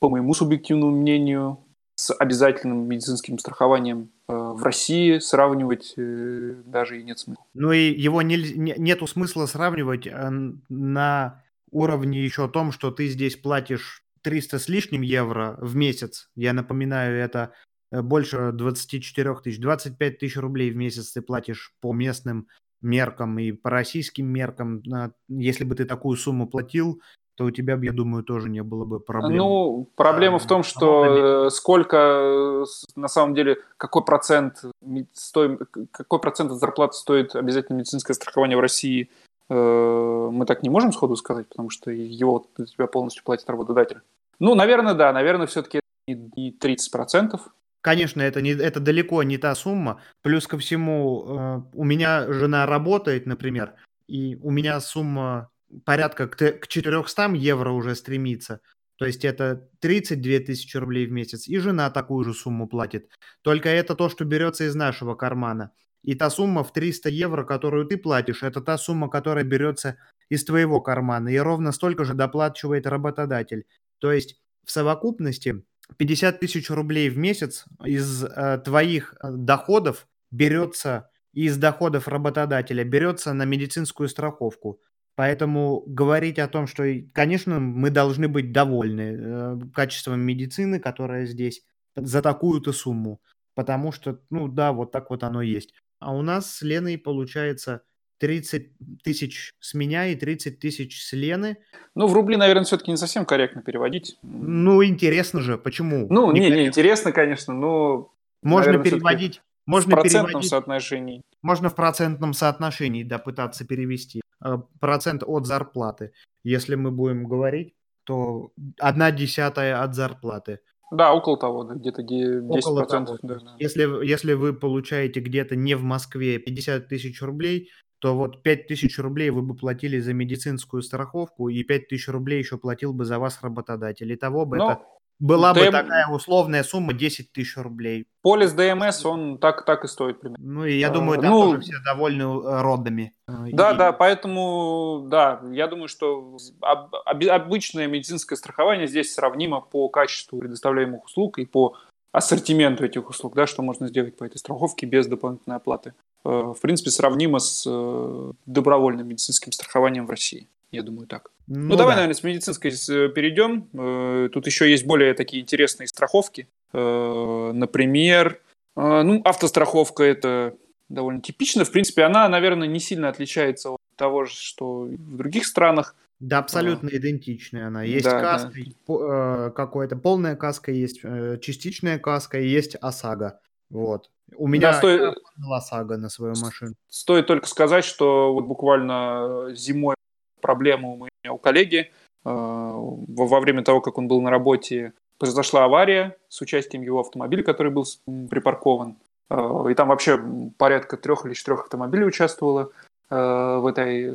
по моему субъективному мнению, с обязательным медицинским страхованием э, в России сравнивать э, даже и нет смысла. Ну и его не, нету смысла сравнивать на уровне еще о том, что ты здесь платишь 300 с лишним евро в месяц. Я напоминаю, это э, больше 24 тысяч, 25 тысяч рублей в месяц ты платишь по местным меркам и по российским меркам. Если бы ты такую сумму платил, то у тебя, я думаю, тоже не было бы проблем. Ну, проблема в том, что э, сколько, на самом деле, какой процент, стоит, какой процент от зарплаты стоит обязательно медицинское страхование в России – Э, мы так не можем сходу сказать, потому что его за тебя полностью платит работодатель. Ну, наверное, да, наверное, все-таки не 30%. Конечно, это, не, это далеко не та сумма. Плюс ко всему, э, у меня жена работает, например, и у меня сумма порядка к 400 евро уже стремится. То есть это 32 тысячи рублей в месяц. И жена такую же сумму платит. Только это то, что берется из нашего кармана. И та сумма в 300 евро, которую ты платишь, это та сумма, которая берется из твоего кармана. И ровно столько же доплачивает работодатель. То есть в совокупности 50 тысяч рублей в месяц из э, твоих э, доходов берется, из доходов работодателя берется на медицинскую страховку. Поэтому говорить о том, что, конечно, мы должны быть довольны э, качеством медицины, которая здесь за такую-то сумму. Потому что, ну да, вот так вот оно есть. А у нас с Леной получается 30 тысяч с меня и 30 тысяч с Лены. Ну, в рубли, наверное, все-таки не совсем корректно переводить. Ну, интересно же, почему? Ну, не, не, не интересно, конечно, но... Можно наверное, переводить... Можно в процентном переводить, соотношении. Можно в процентном соотношении, да, пытаться перевести. Э, процент от зарплаты. Если мы будем говорить, то одна десятая от зарплаты. Да, около того, да, где-то 10%. Около того. Да, Если, если вы получаете где-то не в Москве 50 тысяч рублей, то вот 5 тысяч рублей вы бы платили за медицинскую страховку, и 5 тысяч рублей еще платил бы за вас работодатель. Итого бы Но... это была ДМ... бы такая условная сумма 10 тысяч рублей. Полис ДМС, он так, так и стоит примерно. Ну, и я а, думаю, там ну, тоже все довольны э, родами. Да, и... да, поэтому, да, я думаю, что об, об, обычное медицинское страхование здесь сравнимо по качеству предоставляемых услуг и по ассортименту этих услуг, да, что можно сделать по этой страховке без дополнительной оплаты. Э, в принципе, сравнимо с э, добровольным медицинским страхованием в России. Я думаю, так. Ну, ну давай, да. наверное, с медицинской перейдем. Э, тут еще есть более такие интересные страховки. Например, ну, автостраховка это довольно типично. В принципе, она, наверное, не сильно отличается от того, что в других странах. Да, абсолютно а, идентичная она. Есть да, каска, да. какое-то полная каска, есть частичная каска есть ОСАГО. Вот. У меня да, стоит... ОСАГО на свою машину. Стоит только сказать, что вот буквально зимой проблема у меня у коллеги. Э, во время того, как он был на работе, произошла авария с участием его автомобиля, который был припаркован. Э, и там вообще порядка трех или четырех автомобилей участвовало э, в этой...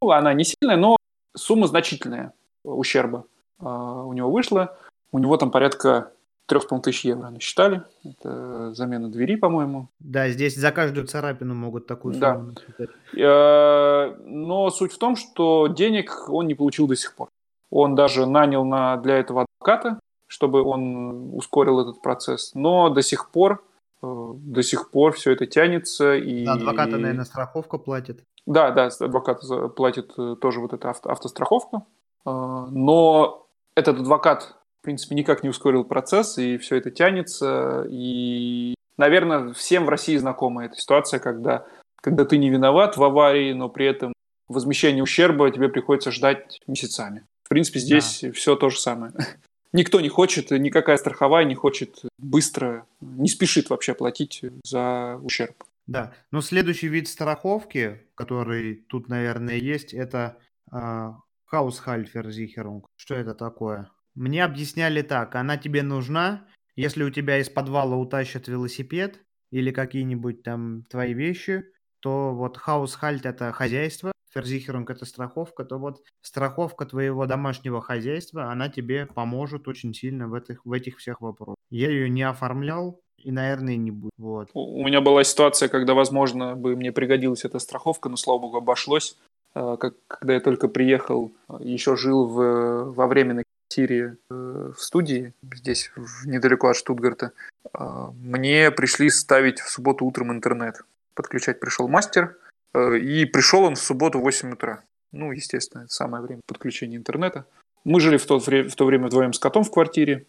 Она не сильная, но сумма значительная ущерба у него вышла. У него там порядка трех с тысяч евро насчитали. Это замена двери, по-моему. Да, здесь за каждую царапину могут такую сумму да. Э, но суть в том, что денег он не получил до сих пор. Он даже нанял на, для этого адвоката, чтобы он ускорил этот процесс. Но до сих пор, э, до сих пор все это тянется. И... Адвоката, наверное, страховка платит. Да, да, адвокат платит э, тоже вот эта авто, автостраховка. Но этот адвокат принципе, никак не ускорил процесс, и все это тянется. И, наверное, всем в России знакома эта ситуация, когда, когда ты не виноват в аварии, но при этом возмещение ущерба тебе приходится ждать месяцами. В принципе, здесь да. все то же самое. Никто не хочет, никакая страховая не хочет быстро, не спешит вообще платить за ущерб. Да, но следующий вид страховки, который тут, наверное, есть, это э, Haushaltversicherung. Что это такое? Мне объясняли так, она тебе нужна, если у тебя из подвала утащат велосипед или какие-нибудь там твои вещи, то вот Haushalt это хозяйство, Versicherung это страховка, то вот страховка твоего домашнего хозяйства, она тебе поможет очень сильно в этих, в этих всех вопросах. Я ее не оформлял, и, наверное, не будет. Вот. У меня была ситуация, когда, возможно, бы мне пригодилась эта страховка, но, слава богу, обошлось. Как, когда я только приехал, еще жил в, во временной квартире э, в студии, здесь недалеко от Штутгарта, а, мне пришли ставить в субботу утром интернет. Подключать пришел мастер, э, и пришел он в субботу в 8 утра. Ну, естественно, это самое время подключения интернета. Мы жили в то, в то время вдвоем с котом в квартире,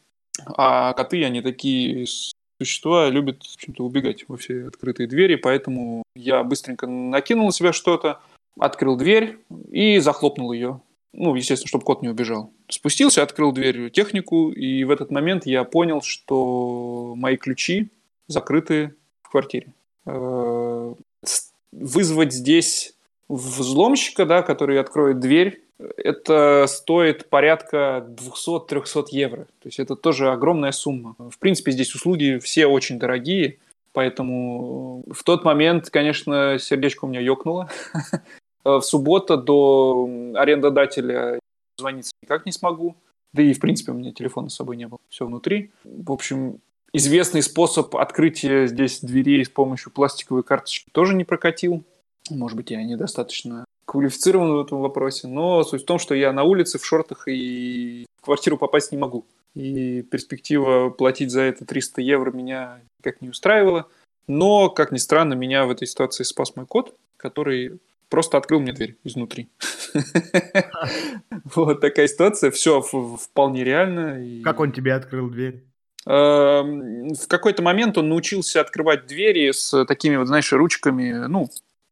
а коты, они такие существа, любят, в общем-то, убегать во все открытые двери, поэтому я быстренько накинул на себя что-то, открыл дверь и захлопнул ее. Ну, естественно, чтобы кот не убежал. Спустился, открыл дверь технику, и в этот момент я понял, что мои ключи закрыты в квартире. Э, вызвать здесь взломщика, да, который откроет дверь, это стоит порядка 200-300 евро. То есть это тоже огромная сумма. В принципе, здесь услуги все очень дорогие, поэтому в тот момент, конечно, сердечко у меня ёкнуло. В субботу до арендодателя звониться никак не смогу. Да и, в принципе, у меня телефона с собой не было. Все внутри. В общем, известный способ открытия здесь дверей с помощью пластиковой карточки тоже не прокатил. Может быть, я недостаточно квалифицирован в этом вопросе, но суть в том, что я на улице в шортах и в квартиру попасть не могу. И перспектива платить за это 300 евро меня никак не устраивала. Но, как ни странно, меня в этой ситуации спас мой кот, который просто открыл мне дверь изнутри. Вот такая ситуация. Все вполне реально. Как он тебе открыл дверь? Эм, в какой-то момент он научился открывать двери с такими, вот, знаешь, ручками, ну,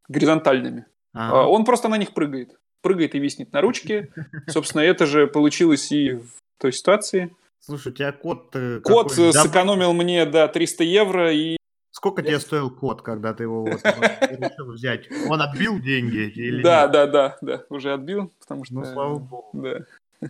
горизонтальными. А, он просто на них прыгает. Прыгает и виснет на ручке. Собственно, это же получилось и в той ситуации. Слушай, у тебя кот... Э, кот сэкономил мне, да, 300 евро и... Сколько тебе стоил кот, когда ты его вот, решил взять? Он отбил деньги или Да, нет? да, да, да, уже отбил, потому что... Ну, слава богу. Да.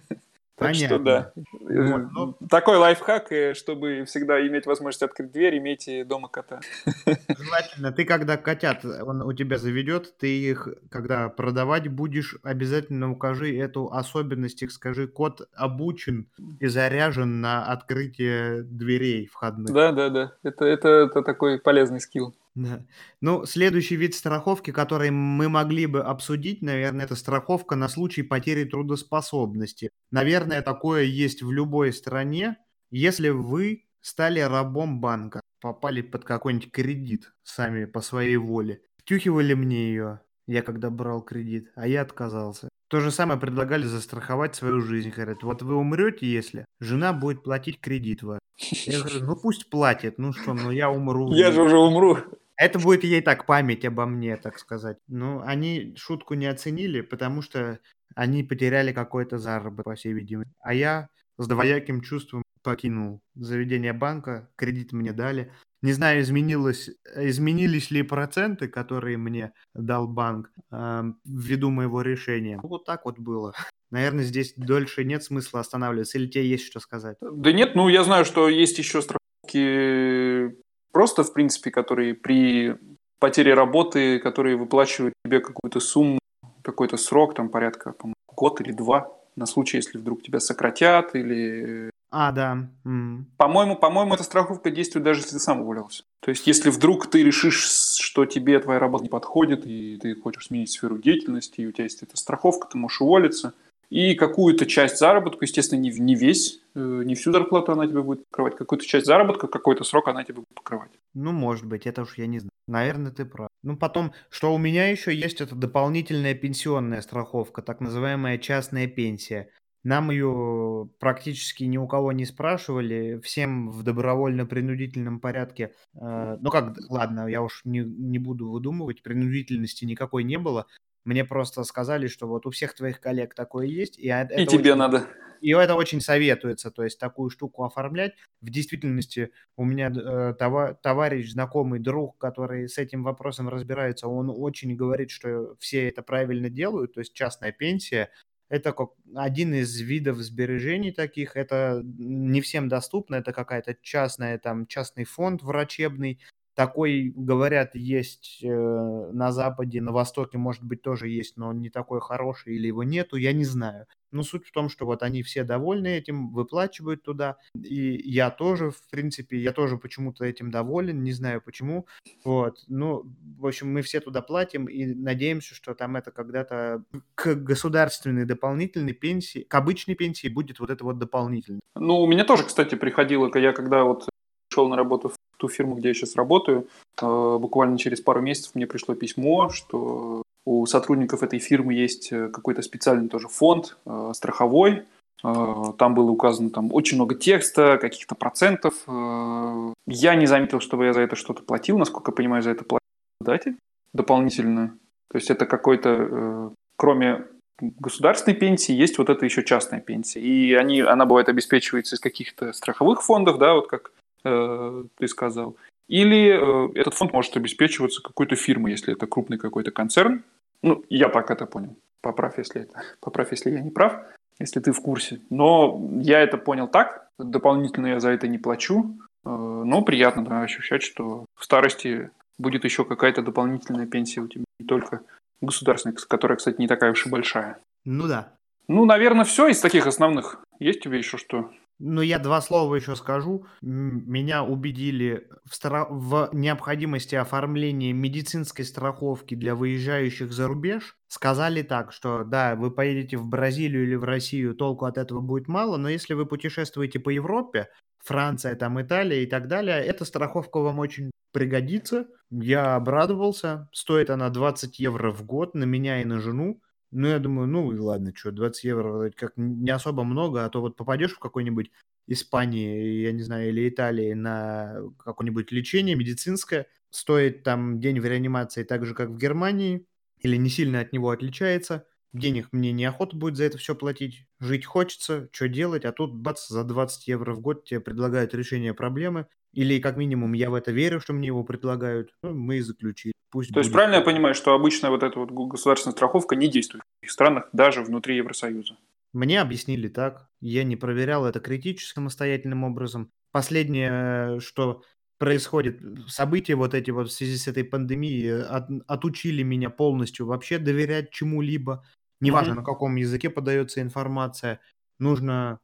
Так Понятно. что да. Ну. Такой лайфхак, э, чтобы всегда иметь возможность открыть дверь, имейте дома кота. Желательно. Ты когда котят он у тебя заведет, ты их, когда продавать будешь, обязательно укажи эту особенность, их скажи, кот обучен и заряжен на открытие дверей входных. Да, да, да. Это, это, это такой полезный скилл. Да. Ну, следующий вид страховки, который мы могли бы обсудить, наверное, это страховка на случай потери трудоспособности. Наверное, такое есть в любой стране. Если вы стали рабом банка, попали под какой-нибудь кредит сами по своей воле, втюхивали мне ее, я когда брал кредит, а я отказался. То же самое предлагали застраховать свою жизнь. Говорят, вот вы умрете, если жена будет платить кредит ваш. Я говорю, ну пусть платит, ну что, ну я умру. Я же уже умру. Это будет ей так память обо мне, так сказать. Ну, они шутку не оценили, потому что они потеряли какой-то заработок, по всей видимости. А я с двояким чувством покинул заведение банка, кредит мне дали. Не знаю, изменилось, изменились ли проценты, которые мне дал банк э, ввиду моего решения. Вот так вот было. Наверное, здесь дольше нет смысла останавливаться. Или тебе есть что сказать? Да нет, ну я знаю, что есть еще страховки просто, в принципе, которые при потере работы, которые выплачивают тебе какую-то сумму, какой-то срок, там порядка по год или два, на случай, если вдруг тебя сократят или... А, да. Mm. По-моему, по-моему, эта страховка действует даже если ты сам уволился. То есть, если вдруг ты решишь, что тебе твоя работа не подходит, и ты хочешь сменить сферу деятельности, и у тебя есть эта страховка, ты можешь уволиться – и какую-то часть заработка, естественно, не, не весь, э, не всю зарплату она тебе будет покрывать, какую-то часть заработка, какой-то срок она тебе будет покрывать. Ну, может быть, это уж я не знаю. Наверное, ты прав. Ну, потом, что у меня еще есть, это дополнительная пенсионная страховка, так называемая частная пенсия. Нам ее практически ни у кого не спрашивали, всем в добровольно-принудительном порядке. Э, ну как, ладно, я уж не, не буду выдумывать, принудительности никакой не было. Мне просто сказали, что вот у всех твоих коллег такое есть. И, и тебе очень, надо. И это очень советуется, то есть такую штуку оформлять. В действительности у меня э, товарищ, знакомый, друг, который с этим вопросом разбирается, он очень говорит, что все это правильно делают, то есть частная пенсия, это как один из видов сбережений таких. Это не всем доступно. Это какая-то частная, там, частный фонд врачебный, такой, говорят, есть э, на Западе, на Востоке, может быть, тоже есть, но он не такой хороший или его нету, я не знаю. Но суть в том, что вот они все довольны этим, выплачивают туда. И я тоже, в принципе, я тоже почему-то этим доволен, не знаю почему. Вот. Ну, в общем, мы все туда платим и надеемся, что там это когда-то к государственной дополнительной пенсии, к обычной пенсии будет вот это вот дополнительно. Ну, у меня тоже, кстати, приходило, я когда вот шел на работу в ту фирму, где я сейчас работаю, э, буквально через пару месяцев мне пришло письмо, что у сотрудников этой фирмы есть э, какой-то специальный тоже фонд э, страховой. Там было указано там очень много текста, каких-то процентов. Я не заметил, чтобы я за это что-то платил. Насколько я понимаю, за это платил датель дополнительно. То есть это какой-то, кроме государственной пенсии, есть вот это еще частная пенсия. И они, она бывает обеспечивается из каких-то страховых фондов, да, вот как ты сказал. Или э, этот фонд может обеспечиваться какой-то фирмой, если это крупный какой-то концерн. Ну, я так это понял. Поправь, если это. Поправь, если я не прав, если ты в курсе. Но я это понял так. Дополнительно я за это не плачу. Э, но приятно да, ощущать, что в старости будет еще какая-то дополнительная пенсия у тебя. Не только государственной, которая, кстати, не такая уж и большая. Ну да. Ну, наверное, все из таких основных. Есть у тебя еще что? Ну, я два слова еще скажу. Меня убедили в, стра... в необходимости оформления медицинской страховки для выезжающих за рубеж. Сказали так, что да, вы поедете в Бразилию или в Россию, толку от этого будет мало, но если вы путешествуете по Европе, Франция, там Италия и так далее, эта страховка вам очень пригодится. Я обрадовался. Стоит она 20 евро в год на меня и на жену. Ну, я думаю, ну и ладно, что, 20 евро как не особо много, а то вот попадешь в какой-нибудь Испании, я не знаю, или Италии на какое-нибудь лечение медицинское, стоит там день в реанимации так же, как в Германии, или не сильно от него отличается. Денег мне неохота будет за это все платить. Жить хочется, что делать, а тут бац, за 20 евро в год тебе предлагают решение проблемы. Или как минимум я в это верю, что мне его предлагают. Ну, мы и заключили. Пусть То есть правильно я понимаю, что обычно вот эта вот государственная страховка не действует в других странах, даже внутри Евросоюза? Мне объяснили так. Я не проверял это критически самостоятельным образом. Последнее, что происходит, события вот эти вот в связи с этой пандемией от, отучили меня полностью вообще доверять чему-либо. Неважно, mm-hmm. на каком языке подается информация. Нужно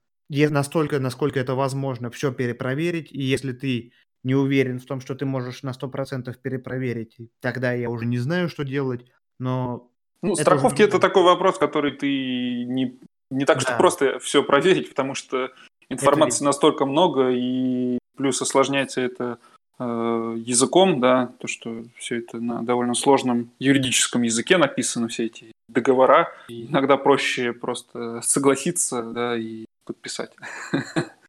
настолько, насколько это возможно, все перепроверить. И если ты не уверен в том, что ты можешь на 100% перепроверить, тогда я уже не знаю, что делать. Но ну, это страховки уже... это такой вопрос, который ты не, не так, да. что просто все проверить, потому что информации это... настолько много, и плюс осложняется это э, языком, да, то, что все это на довольно сложном юридическом языке написано, все эти договора. И иногда проще просто согласиться, да, и подписать.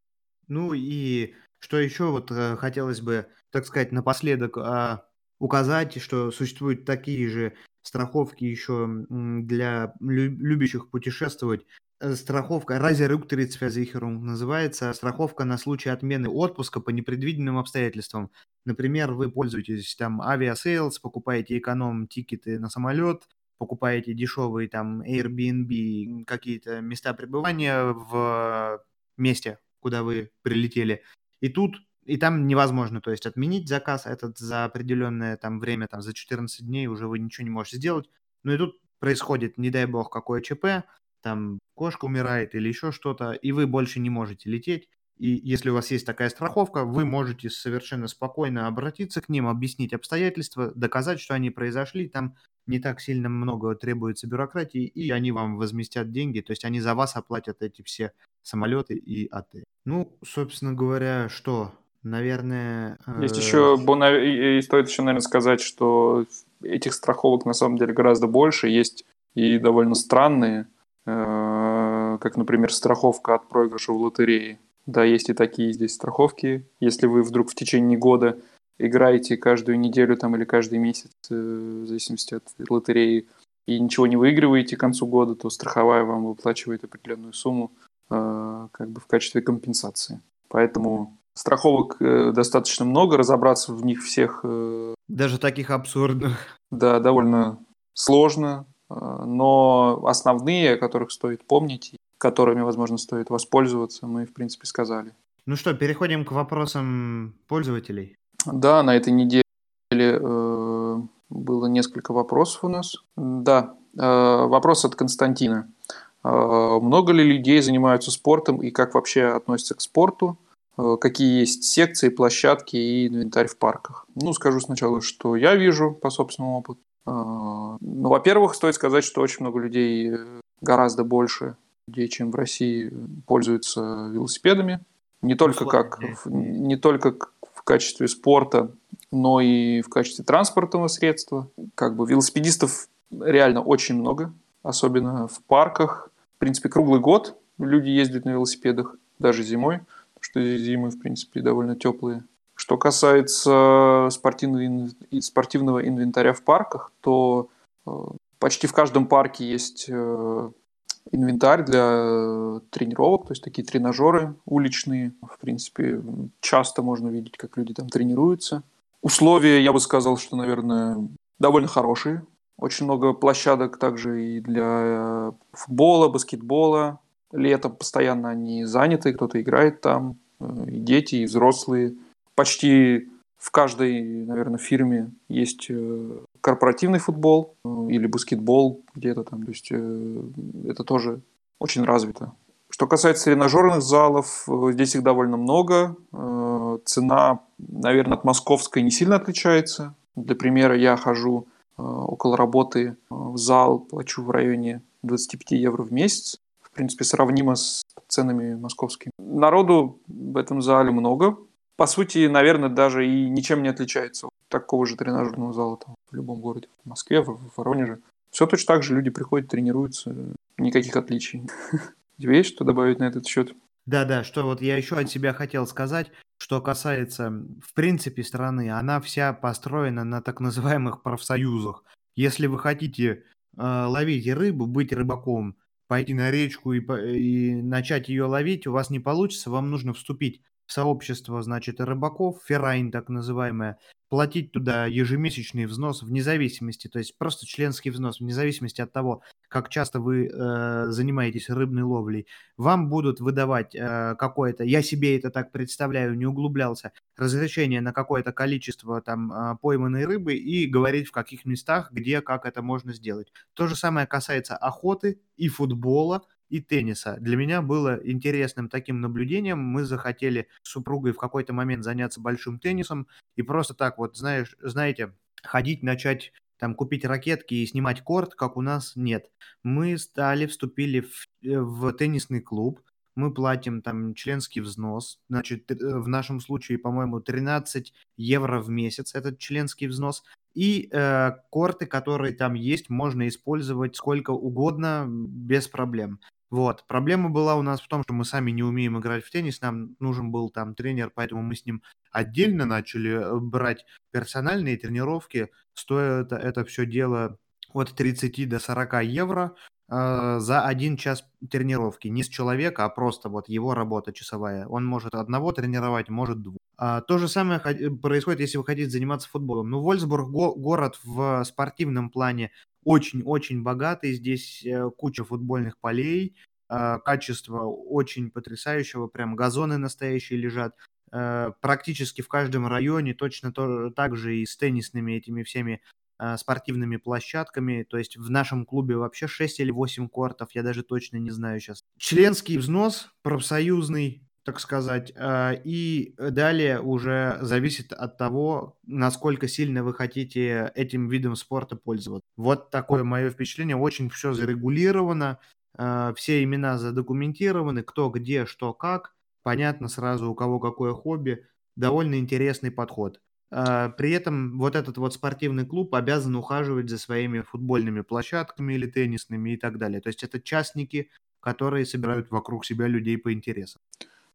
Ну и что еще вот э, хотелось бы, так сказать, напоследок э, указать, что существуют такие же страховки еще для лю- любящих путешествовать. Э, страховка Reiserücktrittsversicherung называется страховка на случай отмены отпуска по непредвиденным обстоятельствам. Например, вы пользуетесь там Aviasales, покупаете эконом- ticket ы на самолет, покупаете дешевые там Airbnb, какие-то места пребывания в месте, куда вы прилетели. И тут, и там невозможно, то есть отменить заказ этот за определенное там время, там за 14 дней уже вы ничего не можете сделать. Ну и тут происходит, не дай бог, какое ЧП, там кошка умирает или еще что-то, и вы больше не можете лететь. И если у вас есть такая страховка, вы можете совершенно спокойно обратиться к ним, объяснить обстоятельства, доказать, что они произошли. Там не так сильно много требуется бюрократии, и они вам возместят деньги, то есть они за вас оплатят эти все самолеты и отель. Ну, собственно говоря, что, наверное... Есть э... еще, и стоит еще, наверное, сказать, что этих страховок на самом деле гораздо больше, есть и довольно странные, э, как, например, страховка от проигрыша в лотерее. Да, есть и такие здесь страховки. Если вы вдруг в течение года играете каждую неделю там или каждый месяц, э, в зависимости от лотереи, и ничего не выигрываете к концу года, то страховая вам выплачивает определенную сумму э, как бы в качестве компенсации. Поэтому страховок э, достаточно много, разобраться в них всех... Даже таких абсурдных. Да, довольно сложно, но основные, о которых стоит помнить, которыми, возможно, стоит воспользоваться, мы, в принципе, сказали. Ну что, переходим к вопросам пользователей. Да, на этой неделе э, было несколько вопросов у нас. Да, э, вопрос от Константина. Э, много ли людей занимаются спортом и как вообще относятся к спорту? Какие есть секции, площадки и инвентарь в парках? Ну, скажу сначала, что я вижу по собственному опыту. Ну, во-первых, стоит сказать, что очень много людей, гораздо больше людей, чем в России, пользуются велосипедами. Не только, как, не только качестве спорта, но и в качестве транспортного средства. Как бы велосипедистов реально очень много, особенно в парках. В принципе, круглый год люди ездят на велосипедах, даже зимой, потому что зимы, в принципе, довольно теплые. Что касается спортивного, спортивного инвентаря в парках, то э, почти в каждом парке есть э, инвентарь для э, тренировок, то есть такие тренажеры уличные. В принципе, часто можно видеть, как люди там тренируются. Условия, я бы сказал, что, наверное, довольно хорошие. Очень много площадок также и для э, футбола, баскетбола. Летом постоянно они заняты, кто-то играет там, э, и дети, и взрослые. Почти в каждой, наверное, фирме есть корпоративный футбол э, или баскетбол где-то там. То есть э, это тоже очень развито. Что касается тренажерных залов, э, здесь их довольно много. Цена, наверное, от московской не сильно отличается. Для примера, я хожу около работы в зал, плачу в районе 25 евро в месяц. В принципе, сравнимо с ценами московскими. Народу в этом зале много. По сути, наверное, даже и ничем не отличается от такого же тренажерного зала там, любом городе. В Москве, в Воронеже. Все точно так же люди приходят, тренируются. Никаких отличий. Тебе есть что добавить на этот счет? Да-да, что вот я еще от себя хотел сказать, что касается, в принципе, страны, она вся построена на так называемых профсоюзах. Если вы хотите э, ловить рыбу, быть рыбаком, пойти на речку и, и начать ее ловить, у вас не получится, вам нужно вступить в сообщество, значит, рыбаков, феррайн так называемое, платить туда ежемесячный взнос вне зависимости, то есть просто членский взнос вне зависимости от того, как часто вы э, занимаетесь рыбной ловлей, вам будут выдавать э, какое-то, я себе это так представляю, не углублялся, разрешение на какое-то количество там э, пойманной рыбы и говорить в каких местах, где, как это можно сделать. То же самое касается охоты и футбола, и тенниса. Для меня было интересным таким наблюдением. Мы захотели с супругой в какой-то момент заняться большим теннисом и просто так вот, знаешь, знаете, ходить, начать там купить ракетки и снимать корт, как у нас нет. Мы стали, вступили в, э, в теннисный клуб, мы платим там членский взнос, значит, э, в нашем случае, по-моему, 13 евро в месяц этот членский взнос, и э, корты, которые там есть, можно использовать сколько угодно без проблем. Вот. Проблема была у нас в том, что мы сами не умеем играть в теннис, нам нужен был там тренер, поэтому мы с ним отдельно начали э, брать персональные тренировки. Стоит это, все дело от 30 до 40 евро э, за один час тренировки. Не с человека, а просто вот его работа часовая. Он может одного тренировать, может двух. А, то же самое происходит, если вы хотите заниматься футболом. Ну, Вольсбург го- город в спортивном плане очень-очень богатый, здесь э, куча футбольных полей, а, качество очень потрясающего, прям газоны настоящие лежат. Э, практически в каждом районе точно то, так же и с теннисными этими всеми а, спортивными площадками. То есть в нашем клубе вообще 6 или 8 кортов, я даже точно не знаю сейчас. Членский взнос профсоюзный так сказать. А, и далее уже зависит от того, насколько сильно вы хотите этим видом спорта пользоваться. Вот такое мое впечатление. Очень все зарегулировано, а, все имена задокументированы, кто где, что как. Понятно сразу, у кого какое хобби. Довольно интересный подход. А, при этом вот этот вот спортивный клуб обязан ухаживать за своими футбольными площадками или теннисными и так далее. То есть это частники, которые собирают вокруг себя людей по интересам.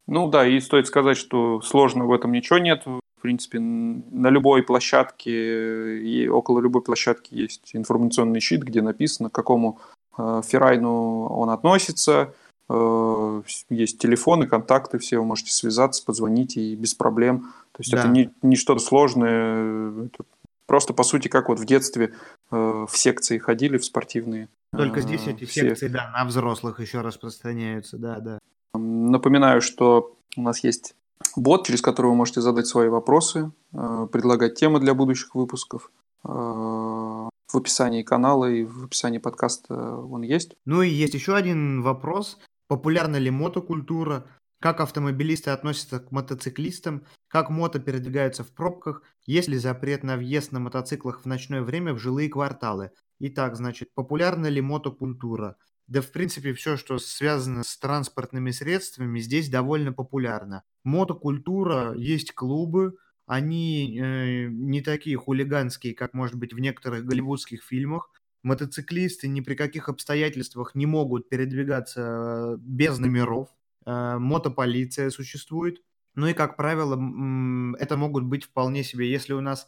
Ну да, и стоит сказать, что сложно в этом ничего нет. В принципе, на любой площадке и около любой площадки есть информационный щит, где написано, к какому э, феррайну он относится. Э, есть телефоны, контакты, все вы можете связаться, позвонить и без проблем. То есть да. это не, не что-то сложное. Это просто, по сути, как вот в детстве э, в секции ходили, в спортивные. Только здесь эти все... секции, да, на взрослых еще распространяются, да, да. Напоминаю, что у нас есть бот, через который вы можете задать свои вопросы, э, предлагать темы для будущих выпусков. Э, в описании канала и в описании подкаста он есть. Ну и есть еще один вопрос. Популярна ли мотокультура? Как автомобилисты относятся к мотоциклистам? Как мото передвигаются в пробках? Есть ли запрет на въезд на мотоциклах в ночное время в жилые кварталы? Итак, значит, популярна ли мотокультура? Да в принципе все, что связано с транспортными средствами, здесь довольно популярно. Мотокультура, есть клубы, они э, не такие хулиганские, как может быть в некоторых голливудских фильмах. Мотоциклисты ни при каких обстоятельствах не могут передвигаться э, без номеров. Э, мотополиция существует. Ну и, как правило, это могут быть вполне себе, если у нас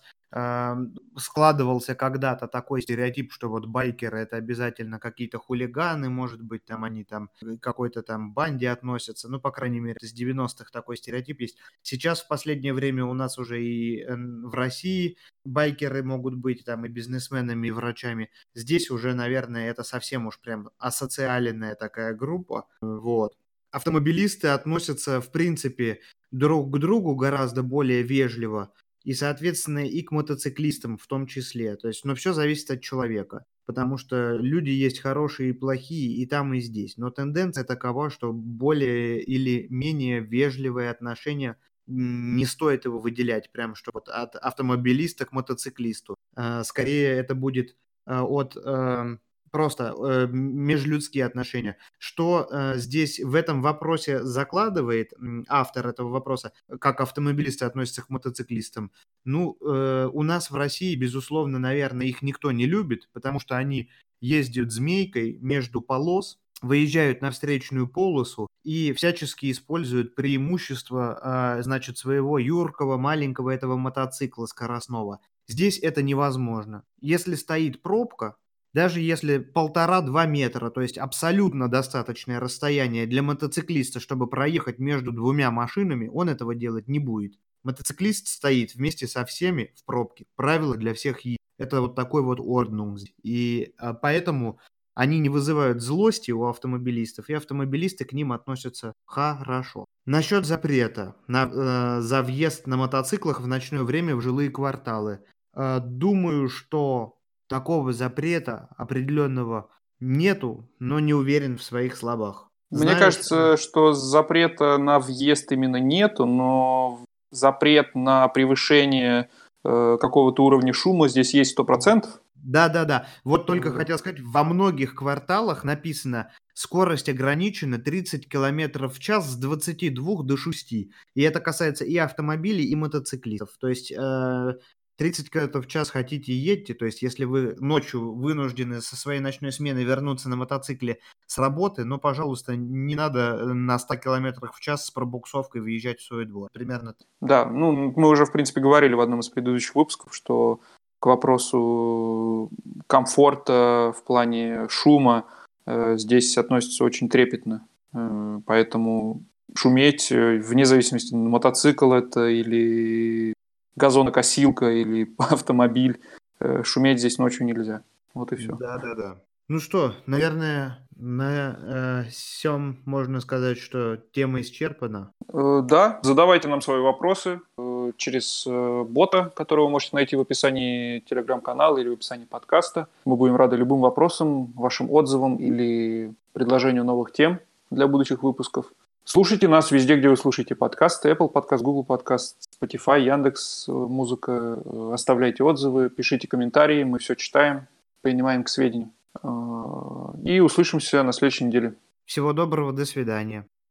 складывался когда-то такой стереотип, что вот байкеры это обязательно какие-то хулиганы, может быть, там они там какой-то там банде относятся, ну, по крайней мере, с 90-х такой стереотип есть. Сейчас в последнее время у нас уже и в России байкеры могут быть там и бизнесменами, и врачами. Здесь уже, наверное, это совсем уж прям асоциальная такая группа, вот. Автомобилисты относятся, в принципе, друг к другу гораздо более вежливо, и, соответственно, и к мотоциклистам в том числе. То есть, но все зависит от человека, потому что люди есть хорошие и плохие и там, и здесь. Но тенденция такова, что более или менее вежливые отношения не стоит его выделять прям, что вот от автомобилиста к мотоциклисту. А, скорее это будет а, от эм, просто э, межлюдские отношения. Что э, здесь в этом вопросе закладывает автор этого вопроса, как автомобилисты относятся к мотоциклистам? Ну, э, у нас в России, безусловно, наверное, их никто не любит, потому что они ездят змейкой между полос, выезжают на встречную полосу и всячески используют преимущество, э, значит, своего юркого маленького этого мотоцикла скоростного. Здесь это невозможно. Если стоит пробка, даже если полтора-два метра, то есть абсолютно достаточное расстояние для мотоциклиста, чтобы проехать между двумя машинами, он этого делать не будет. Мотоциклист стоит вместе со всеми в пробке. Правило для всех есть. Это вот такой вот орднунг. И а, поэтому они не вызывают злости у автомобилистов, и автомобилисты к ним относятся хорошо. Насчет запрета на, э, за въезд на мотоциклах в ночное время в жилые кварталы. Э, думаю, что такого запрета определенного нету, но не уверен в своих словах. Мне Знаешь, кажется, что запрета на въезд именно нету, но запрет на превышение э, какого-то уровня шума здесь есть сто процентов. Да, да, да. Вот только хотел сказать, во многих кварталах написано скорость ограничена 30 км в час с 22 до 6. И это касается и автомобилей, и мотоциклистов. То есть э, 30 км в час хотите едьте, то есть если вы ночью вынуждены со своей ночной смены вернуться на мотоцикле с работы, ну, пожалуйста, не надо э, на 100 км в час с пробуксовкой выезжать в свой двор. Примерно так. Да, ну, мы уже, в принципе, говорили в одном из предыдущих выпусков, что к вопросу комфорта в плане шума э, здесь относится очень трепетно. Э, поэтому шуметь, э, вне зависимости, мотоцикл это или газонокосилка или автомобиль. Э, шуметь здесь ночью нельзя. Вот и все. Да, да, да. Ну что, наверное, на э, всем можно сказать, что тема исчерпана. Э, да, задавайте нам свои вопросы э, через э, бота, которого вы можете найти в описании телеграм-канала или в описании подкаста. Мы будем рады любым вопросам, вашим отзывам или предложению новых тем для будущих выпусков. Слушайте нас везде, где вы слушаете подкасты. Apple подкаст, Google подкаст, Spotify, Яндекс, э, музыка. Э, оставляйте отзывы, пишите комментарии, мы все читаем, принимаем к сведению. Э, и услышимся на следующей неделе. Всего доброго, до свидания.